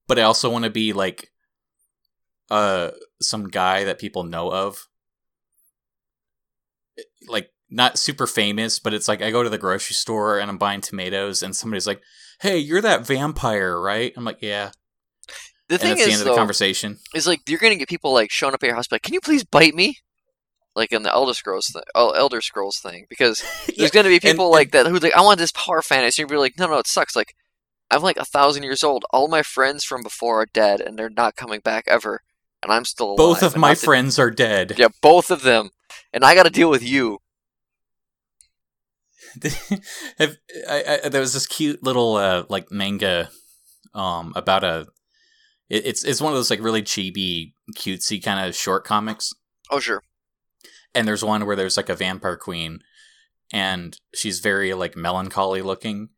But I also want to be like uh some guy that people know of like not super famous but it's like i go to the grocery store and i'm buying tomatoes and somebody's like hey you're that vampire right i'm like yeah The and thing that's the end is of the though, conversation is like you're gonna get people like showing up at your house, like, can you please bite me? Like in the Elder Scrolls, th- oh, Elder Scrolls thing, because <laughs> Yeah, there's gonna be and- people like that who's like, I want this power fantasy. And you're be like, no, no, it sucks. Like, I'm like a thousand years old. All my friends from before are dead, and they're not coming back ever. And I'm still alive. both of my have to- friends are dead Yeah, both of them, and I got to deal with you. <laughs> have, I, I, there was this cute little uh, like manga um, about a. It, it's it's one of those like really chibi, cutesy kind of short comics. Oh sure. And there's one where there's like a vampire queen, and she's very like melancholy looking,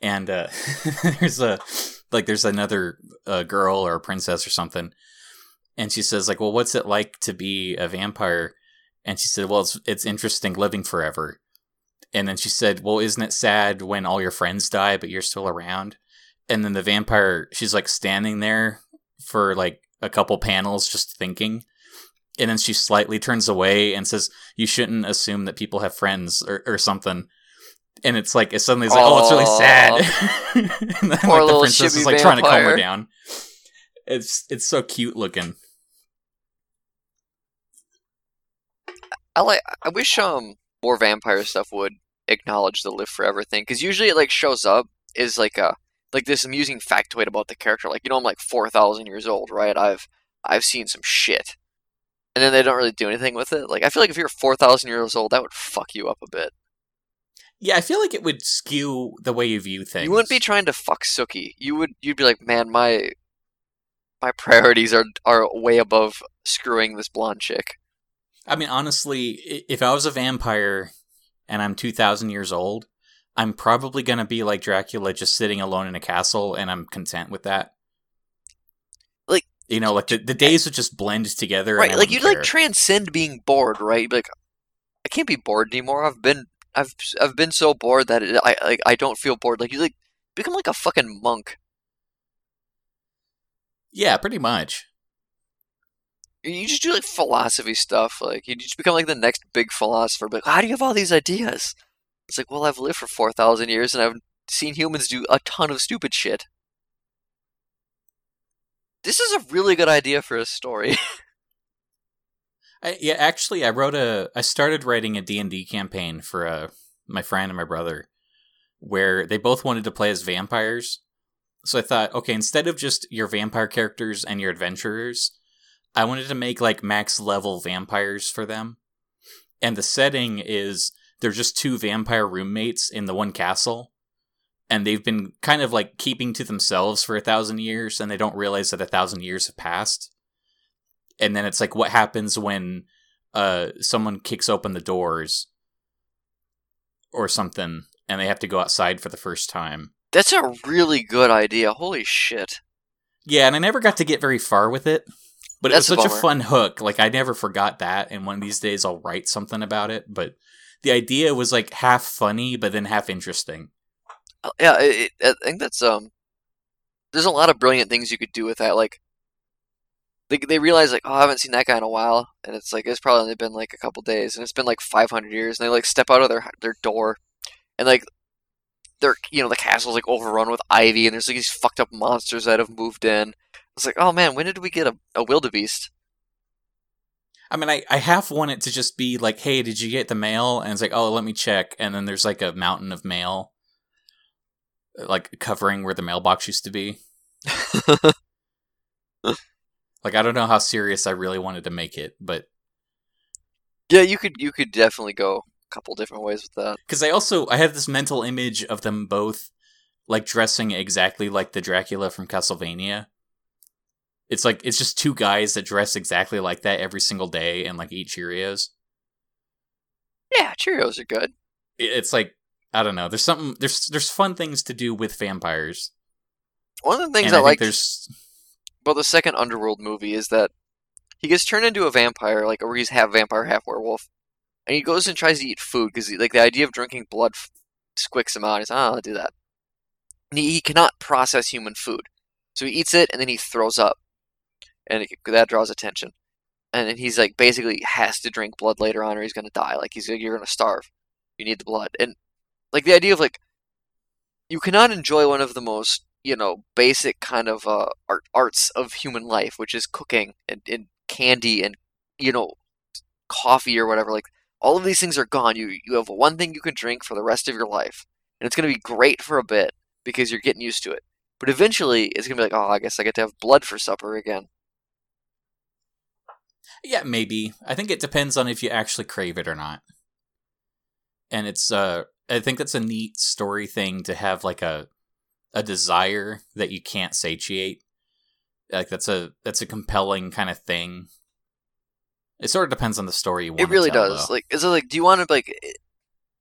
and uh, <laughs> there's a like there's another uh, girl or a princess or something, and she says like, well, what's it like to be a vampire? And she said, well, it's it's interesting living forever. And then she said, well, isn't it sad when all your friends die but you're still around? And then the vampire, she's like standing there for like a couple panels just thinking. And then she slightly turns away and says, You shouldn't assume that people have friends or, or something. And it's like, it suddenly it's like, Oh, it's really sad. <laughs> and then Poor like, the little princess is like trying to calm her down. It's it's so cute looking. I like. I wish um more vampire stuff would acknowledge the live forever thing because usually it like shows up is like a like this amusing factoid about the character. Like you know I'm like four thousand years old, right? I've I've seen some shit, and then they don't really do anything with it. Like I feel like if you're four thousand years old, that would fuck you up a bit. Yeah, I feel like it would skew the way you view things. You wouldn't be trying to fuck Sookie. You would. You'd be like, man, my my <laughs> priorities are are way above screwing this blonde chick. I mean, honestly, if I was a vampire and I'm 2,000 years old, I'm probably going to be like Dracula, just sitting alone in a castle, and I'm content with that. Like- you know, like the, the days would just blend together. Right, like you'd like transcend being bored, right? Like, I can't be bored anymore. I've been, I've, I've been so bored that it, I, like, I don't feel bored. Like you, like become like a fucking monk. yeah, pretty much. You just do like philosophy stuff. Like you just become like the next big philosopher. But how do you have all these ideas? It's like, well, I've lived for four thousand years and I've seen humans do a ton of stupid shit. This is a really good idea for a story. <laughs> I, yeah, actually, I wrote a. I started writing a D and D campaign for uh, my friend and my brother, where they both wanted to play as vampires. So I thought, okay, instead of just your vampire characters and your adventurers, I wanted to make like max level vampires for them. And the setting is they're just two vampire roommates in the one castle. And they've been kind of like keeping to themselves for a thousand years, and they don't realize that a thousand years have passed and then it's like what happens when uh someone kicks open the doors or something and they have to go outside for the first time That's a really good idea. Holy shit. yeah and i never got to get very far with it but it was That's a such a, fun hook like i never forgot that and one of these days i'll write something about it but the idea was like half funny but then half interesting Uh, Yeah, it, it, I think that's um. There's a lot of brilliant things you could do with that. Like, they they realize like, oh, I haven't seen that guy in a while, and it's like it's probably only been like a couple days, and it's been like 500 years, and they like step out of their their door, and like, they're you know the castle's like overrun with ivy, and there's like these fucked up monsters that have moved in. It's like, oh man, when did we get a, a wildebeest? I mean, I, I half want it to just be like, hey, did you get the mail? And it's like, oh, let me check. And then there's like a mountain of mail, uh, like covering where the mailbox used to be. <laughs> Like, I don't know how serious I really wanted to make it, but yeah, you could you could definitely go a couple different ways with that. because I also I have this mental image of them both like dressing exactly like the Dracula from Castlevania. It's like it's just two guys that dress exactly like that every single day and like eat Cheerios. Yeah, Cheerios are good. It's like I don't know. There's something there's there's fun things to do with vampires. One of the things and I, I like there's about the second Underworld movie is that he gets turned into a vampire, like or he's half vampire, half werewolf, and he goes and tries to eat food because like the idea of drinking blood f- squicks him out. He's like, oh, I'll do that. And he, he cannot process human food, so he eats it and then he throws up, and it, that draws attention. And he's like basically has to drink blood later on, or he's gonna die. Like he's you're gonna starve. You need the blood, and like the idea of like you cannot enjoy one of the most you know basic kind of uh, art arts of human life, which is cooking and, and candy and you know coffee or whatever. Like all of these things are gone. You you have one thing you can drink for the rest of your life, and it's to be great for a bit because you're getting used to it. But eventually, it's to be like, oh, I guess I get to have blood for supper again. Yeah maybe. I think it depends on if you actually crave it or not. And it's uh I think that's a neat story thing to have like a a desire that you can't satiate. Like that's a that's a compelling kind of thing. It sort of depends on the story you want. It really tell, does. though. Like, is it like? Do you want to like?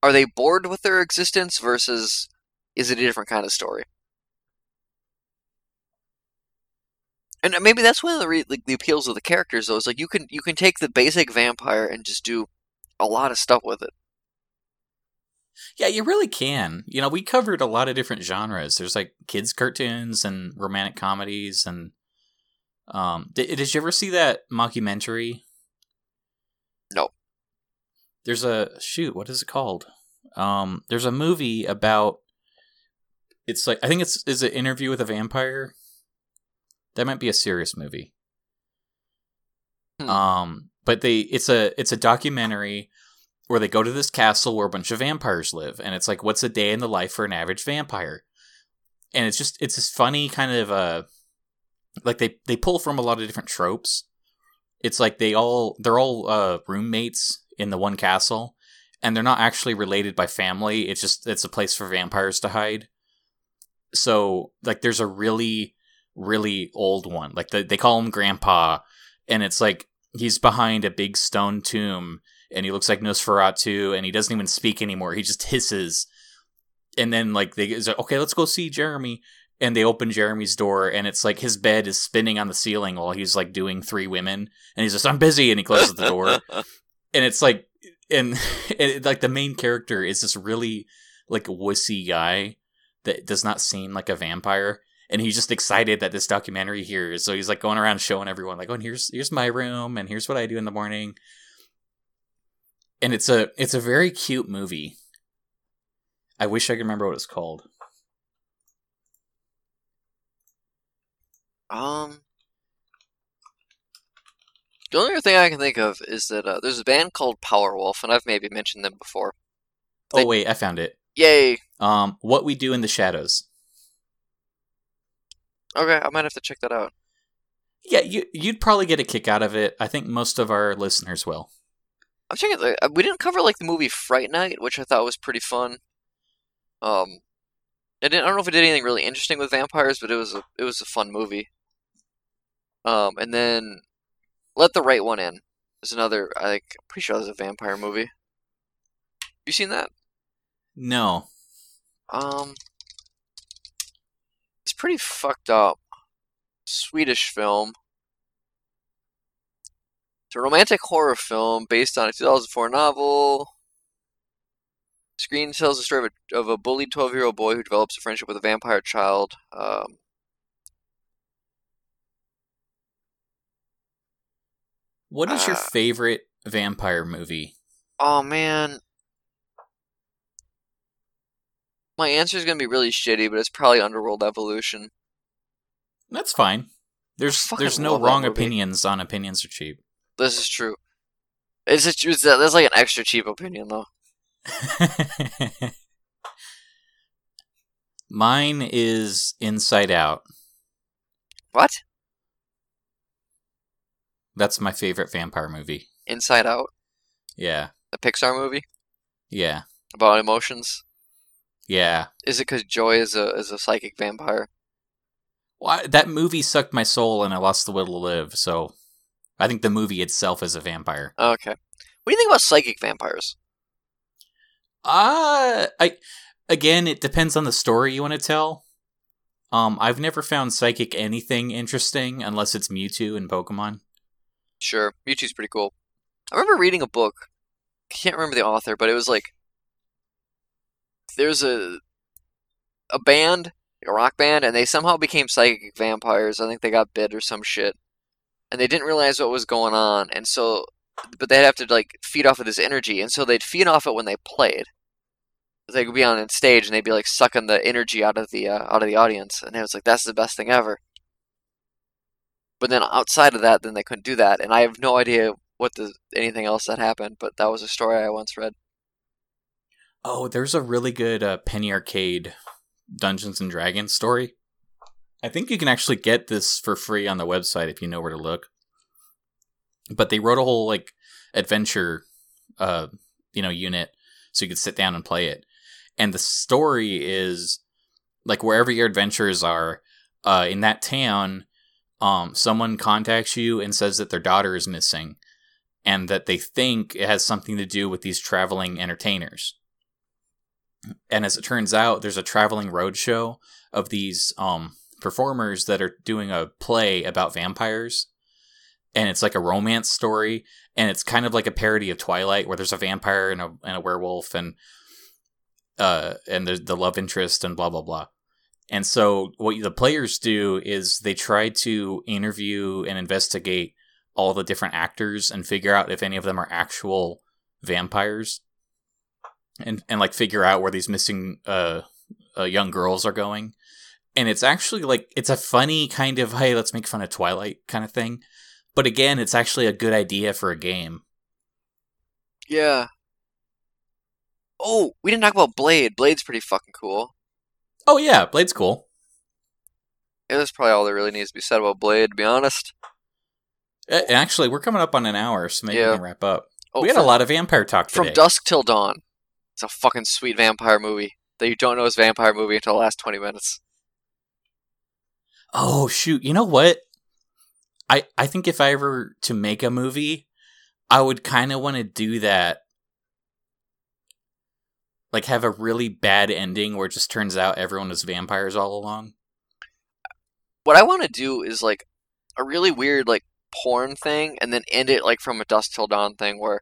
Are they bored with their existence versus? Is it a different kind of story? And maybe that's one of the re- like the appeals of the characters, though. Is like you can you can take the basic vampire and just do a lot of stuff with it. Yeah, you really can. You know, we covered a lot of different genres. There's like kids cartoons and romantic comedies and um did, did you ever see that mockumentary? No. There's a shoot, what is it called? Um there's a movie about it's like I think it's is it interview with a vampire? That might be a serious movie. Hmm. Um but they it's a it's a documentary where they go to this castle where a bunch of vampires live and it's like what's a day in the life for an average vampire and it's just it's this funny kind of uh like they they pull from a lot of different tropes it's like they all they're all uh roommates in the one castle and they're not actually related by family it's just it's a place for vampires to hide so like there's a really really old one like the, they call him grandpa and it's like he's behind a big stone tomb and he looks like Nosferatu, and he doesn't even speak anymore. He just hisses. And then like they like, okay, let's go see Jeremy. And they open Jeremy's door, and it's like his bed is spinning on the ceiling while he's like doing three women, and he's just I'm busy, and he closes the door. <laughs> and it's like, and, <laughs> and like the main character is this really like wussy guy that does not seem like a vampire. And he's just excited that this documentary here is so he's like going around showing everyone like, oh, and here's here's my room, and here's what I do in the morning and it's a it's a very cute movie. I wish I could remember what it's called. Um, the only other thing I can think of is that uh, there's a band called Powerwolf, and I've maybe mentioned them before. They- oh wait, I found it. Yay! Um, what we do in the shadows. Okay, I might have to check that out. Yeah, you you'd probably get a kick out of it. I think most of our listeners will. I'm checking. The, uh, we didn't cover like the movie Fright Night, which I thought was pretty fun. Um, I didn't. I don't know if it did anything really interesting with vampires, but it was a it was a fun movie. Um, and then Let the Right One In is another. I think I'm pretty sure that's a vampire movie. You seen that? No. Um, pretty fucked up. Swedish film. It's a romantic horror film based on a 2004 novel. Screen tells the story of a, of a bullied 12 year old boy who develops a friendship with a vampire child. Um, What is your Uh, favorite vampire movie? oh man. My answer is going to be really shitty, but it's probably Underworld Evolution. That's fine. There's there's no wrong opinions on opinions are cheap. This is true. It's, it's, it's that's like an extra cheap opinion, though. <laughs> Mine is Inside Out. What? That's my favorite vampire movie. Inside Out, Yeah. the Pixar movie Yeah. about emotions. Yeah. Is it because Joy is a is a psychic vampire? Well, I- that movie sucked my soul and I lost the will to live, so I think the movie itself is a vampire. Okay. What do you think about psychic vampires? Uh I again, it depends on the story you want to tell. Um, I've never found psychic anything interesting unless it's Mewtwo and Pokemon. Sure, Mewtwo's pretty cool. I remember reading a book. I can't remember the author, but it was like there's a a band, a rock band, and they somehow became psychic vampires. I think they got bit or some shit, and they didn't realize what was going on, and so but they'd have to like feed off of this energy, and so they'd feed off it when they played. They could be on stage and they'd be like sucking the energy out of the uh, out of the audience, and it was like that's the best thing ever. But then outside of that, then they couldn't do that, and I have no idea what the anything else that happened. But that was a story I once read. Oh, there's a really good uh, Penny Arcade Dungeons and Dragons story. I think you can actually get this for free on the website if you know where to look. But they wrote a whole like adventure, uh, you know, unit so you could sit down and play it. and the story is like wherever your adventures are uh, in that town um, someone contacts you and says that their daughter is missing and that they think it has something to do with these traveling entertainers and as it turns out there's a traveling roadshow of these um, performers that are doing a play about vampires. And it's like a romance story. And it's kind of like a parody of twilight where there's a vampire and a, and a werewolf and uh and there's the love interest and blah blah blah. And so what the players do is they try to interview and investigate all the different actors and figure out if any of them are actual vampires and and like figure out where these missing uh, uh young girls are going and it's actually like it's a funny kind of hey let's make fun of twilight kind of thing but again it's actually a good idea for a game Yeah. Oh, we didn't talk about Blade. Blade's pretty fucking cool. oh yeah blade's cool Yeah, that's probably all that really needs to be said about Blade, to be honest. And actually we're coming up on an hour so maybe Yeah. we can wrap up Oh, we had from, a lot of vampire talk today From Dusk Till Dawn. It's a fucking sweet vampire movie that you don't know is a vampire movie until the last 20 minutes. Oh shoot! You know what? I I think if I ever to make a movie, I would kind of want to do that. Like have a really bad ending where it just turns out everyone is vampires all along. What I want to do is like a really weird like porn thing and then end it like from a Dusk Till Dawn thing where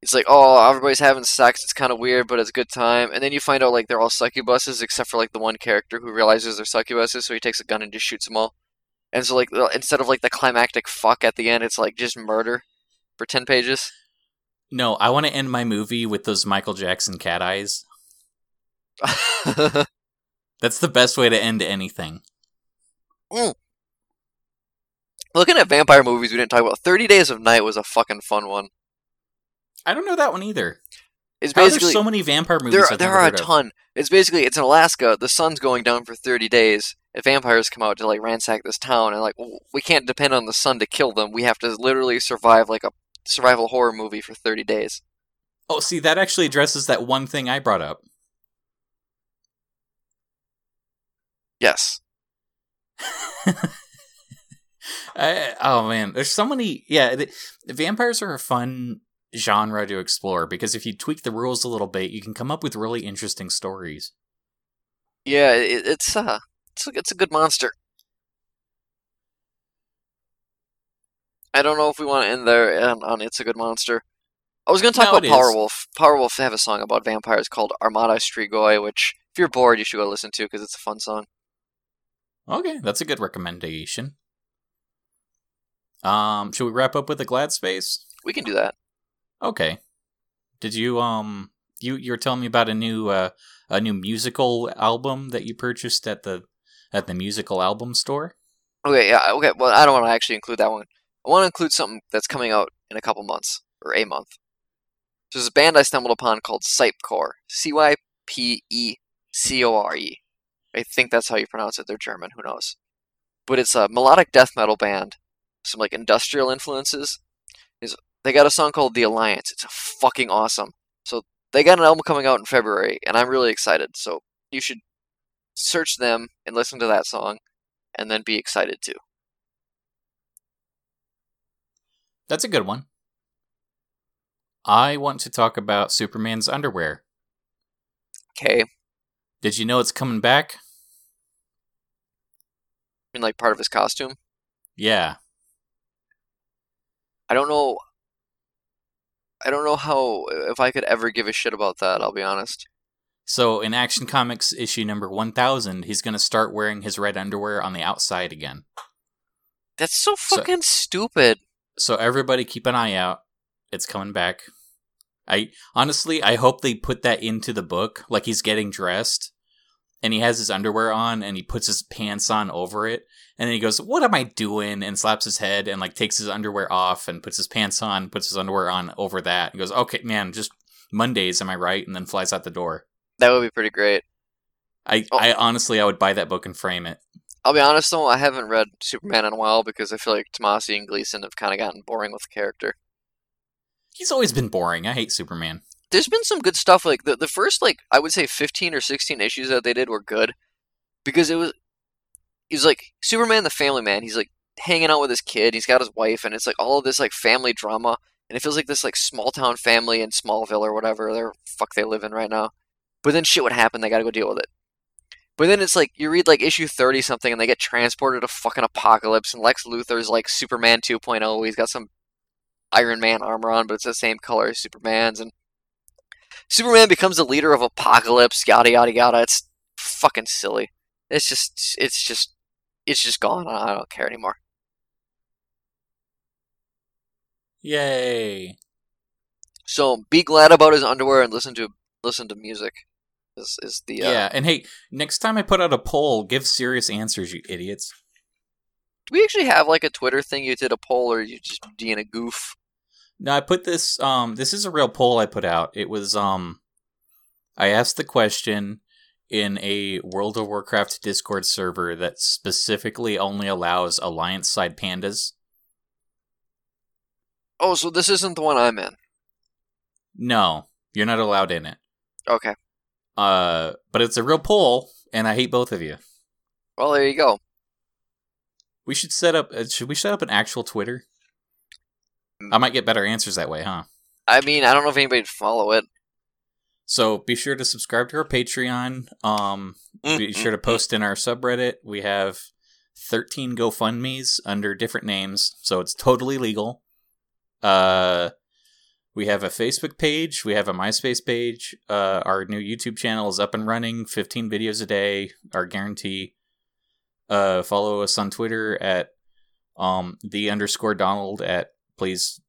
it's like, oh, everybody's having sex. It's kind of weird, but it's a good time. And then you find out like they're all succubuses except for like the one character who realizes they're succubuses, so he takes a gun and just shoots them all. And so like instead of like the climactic fuck at the end, it's like just murder for 10 pages. No, I want to end my movie with those Michael Jackson cat eyes. <laughs> That's the best way to end anything. Mm. Looking at vampire movies we didn't talk about, 30 Days of Night was a fucking fun one. I don't know that one either. It's are basically so many vampire movies. there I've there are a heard of? ton. It's basically it's in Alaska. The sun's going down for 30 days. And vampires come out to like ransack this town, and like we can't depend on the sun to kill them. We have to literally survive like a survival horror movie for 30 days. Oh, see, that actually addresses that one thing I brought up. Yes. <laughs> I, oh man, there's so many. Yeah, the, vampires are a fun genre to explore because if you tweak the rules a little bit, you can come up with really interesting stories. Yeah, it, it's uh, it's a, it's a good monster. I don't know if we want to end there on, on It's a Good Monster. I was going to talk No, about. Powerwolf. Powerwolf have a song about vampires called Armata Strigoi, which if you're bored, you should go listen to because it's a fun song. Okay, that's a good recommendation. Um, should we wrap up with a Glad Space? We can do that. Okay. Did you um you you were telling me about a new uh a new musical album that you purchased at the at the musical album store? Okay, yeah, okay. Well, I don't want to actually include that one. I want to include something that's coming out in a couple months or a month. There's a band I stumbled upon called Cypecore. C Y P E C O R E. I think that's how you pronounce it. They're German. Who knows? But it's a melodic death metal band. Some like industrial influences. Is they got a song called The Alliance. It's fucking awesome. So they got an album coming out in February, and I'm really excited. So you should search them and listen to that song, and then be excited too. That's a good one. I want to talk about Superman's underwear. Okay, Did you know it's coming back? I mean like part of his costume. Yeah. I don't know. I don't know how uh, if I could ever give a shit about that. I'll be honest. So in Action Comics issue number 1000, he's going to start wearing his red underwear on the outside again. That's so So- fucking stupid. So everybody keep an eye out. It's coming back. I honestly, I hope they put that into the book like he's getting dressed and he has his underwear on and he puts his pants on over it and then he goes, "What am I doing?" and slaps his head and like takes his underwear off and puts his pants on, puts his underwear on over that. He goes, "Okay, man, just Mondays, am I right?" and then flies out the door. That would be pretty great. I, Oh. I honestly, I would buy that book and frame it. I'll be honest though, I haven't read Superman in a while because I feel like Tomasi and Gleason have kind of gotten boring with the character. He's always been boring. I hate Superman. There's been some good stuff. Like the the first like I would say 15 or 16 issues that they did were good because it was he's like Superman the Family Man. He's like hanging out with his kid. He's got his wife, and it's like all of this like family drama, and it feels like this like small town family in Smallville or whatever they're fuck they live in right now. But then shit would happen. They got to go deal with it. But then it's like you read like issue thirty something, and they get transported to fucking apocalypse, and Lex Luthor's like Superman 2.0. He's got some Iron Man armor on, but it's the same color as Superman's, and Superman becomes the leader of Apokolips. Yada yada yada. It's fucking silly. It's just, it's just, it's just gone. I don't care anymore. Yay! So be glad about his underwear and listen to listen to music. Is is the uh, Yeah, and hey, next time I put out a poll, give serious answers, you idiots. Do we actually have like a Twitter thing? You did a poll, or you just being a goof? No, I put this. Um, this is a real poll I put out. It was um, I asked the question in a World of Warcraft Discord server that specifically only allows Alliance side pandas. Oh, so this isn't the one I'm in. No, you're not allowed in it. Okay. Uh, but it's a real poll, and I hate both of you. Well, there you go. We should set up. Uh, should we set up an actual Twitter? I might get better answers that way, huh? I mean, I don't know if anybody'd follow it. So be sure to subscribe to our Patreon. Um, be sure to post in our subreddit. We have 13 GoFundMe's under different names, so it's totally legal. Uh, we have a Facebook page. We have a MySpace page. Uh, our new YouTube channel is up and running. 15 videos a day, our guarantee. Uh, follow us on Twitter at um the underscore Donald at please.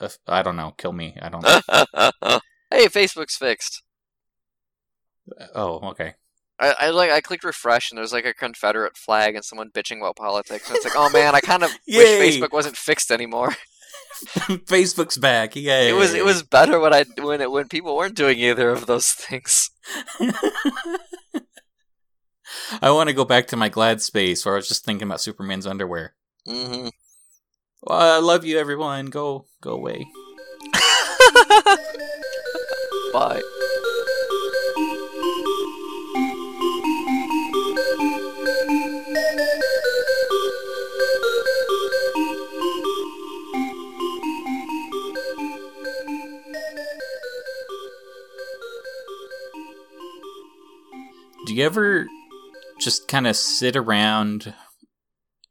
Uh, I don't know. Kill me. I don't. <laughs> know. hey, Facebook's fixed. oh, okay. I, I like I clicked refresh and there's like a Confederate flag and someone bitching about politics and it's like oh man I kind of <laughs> wish Facebook wasn't fixed anymore. <laughs> Facebook's back. Yay. It was it was better when I when it when people weren't doing either of those things. I want to go back to my glad space where I was just thinking about Superman's underwear. hmm Well, I love you, everyone. Go, go away. <laughs> Bye. Do you ever just kind of sit around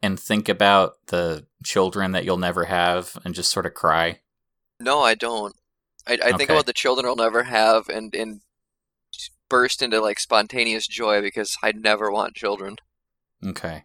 and think about the children that you'll never have and just sort of cry? No, I don't. I, I think about the children I'll never have and and burst into like spontaneous joy because I never want children. Okay.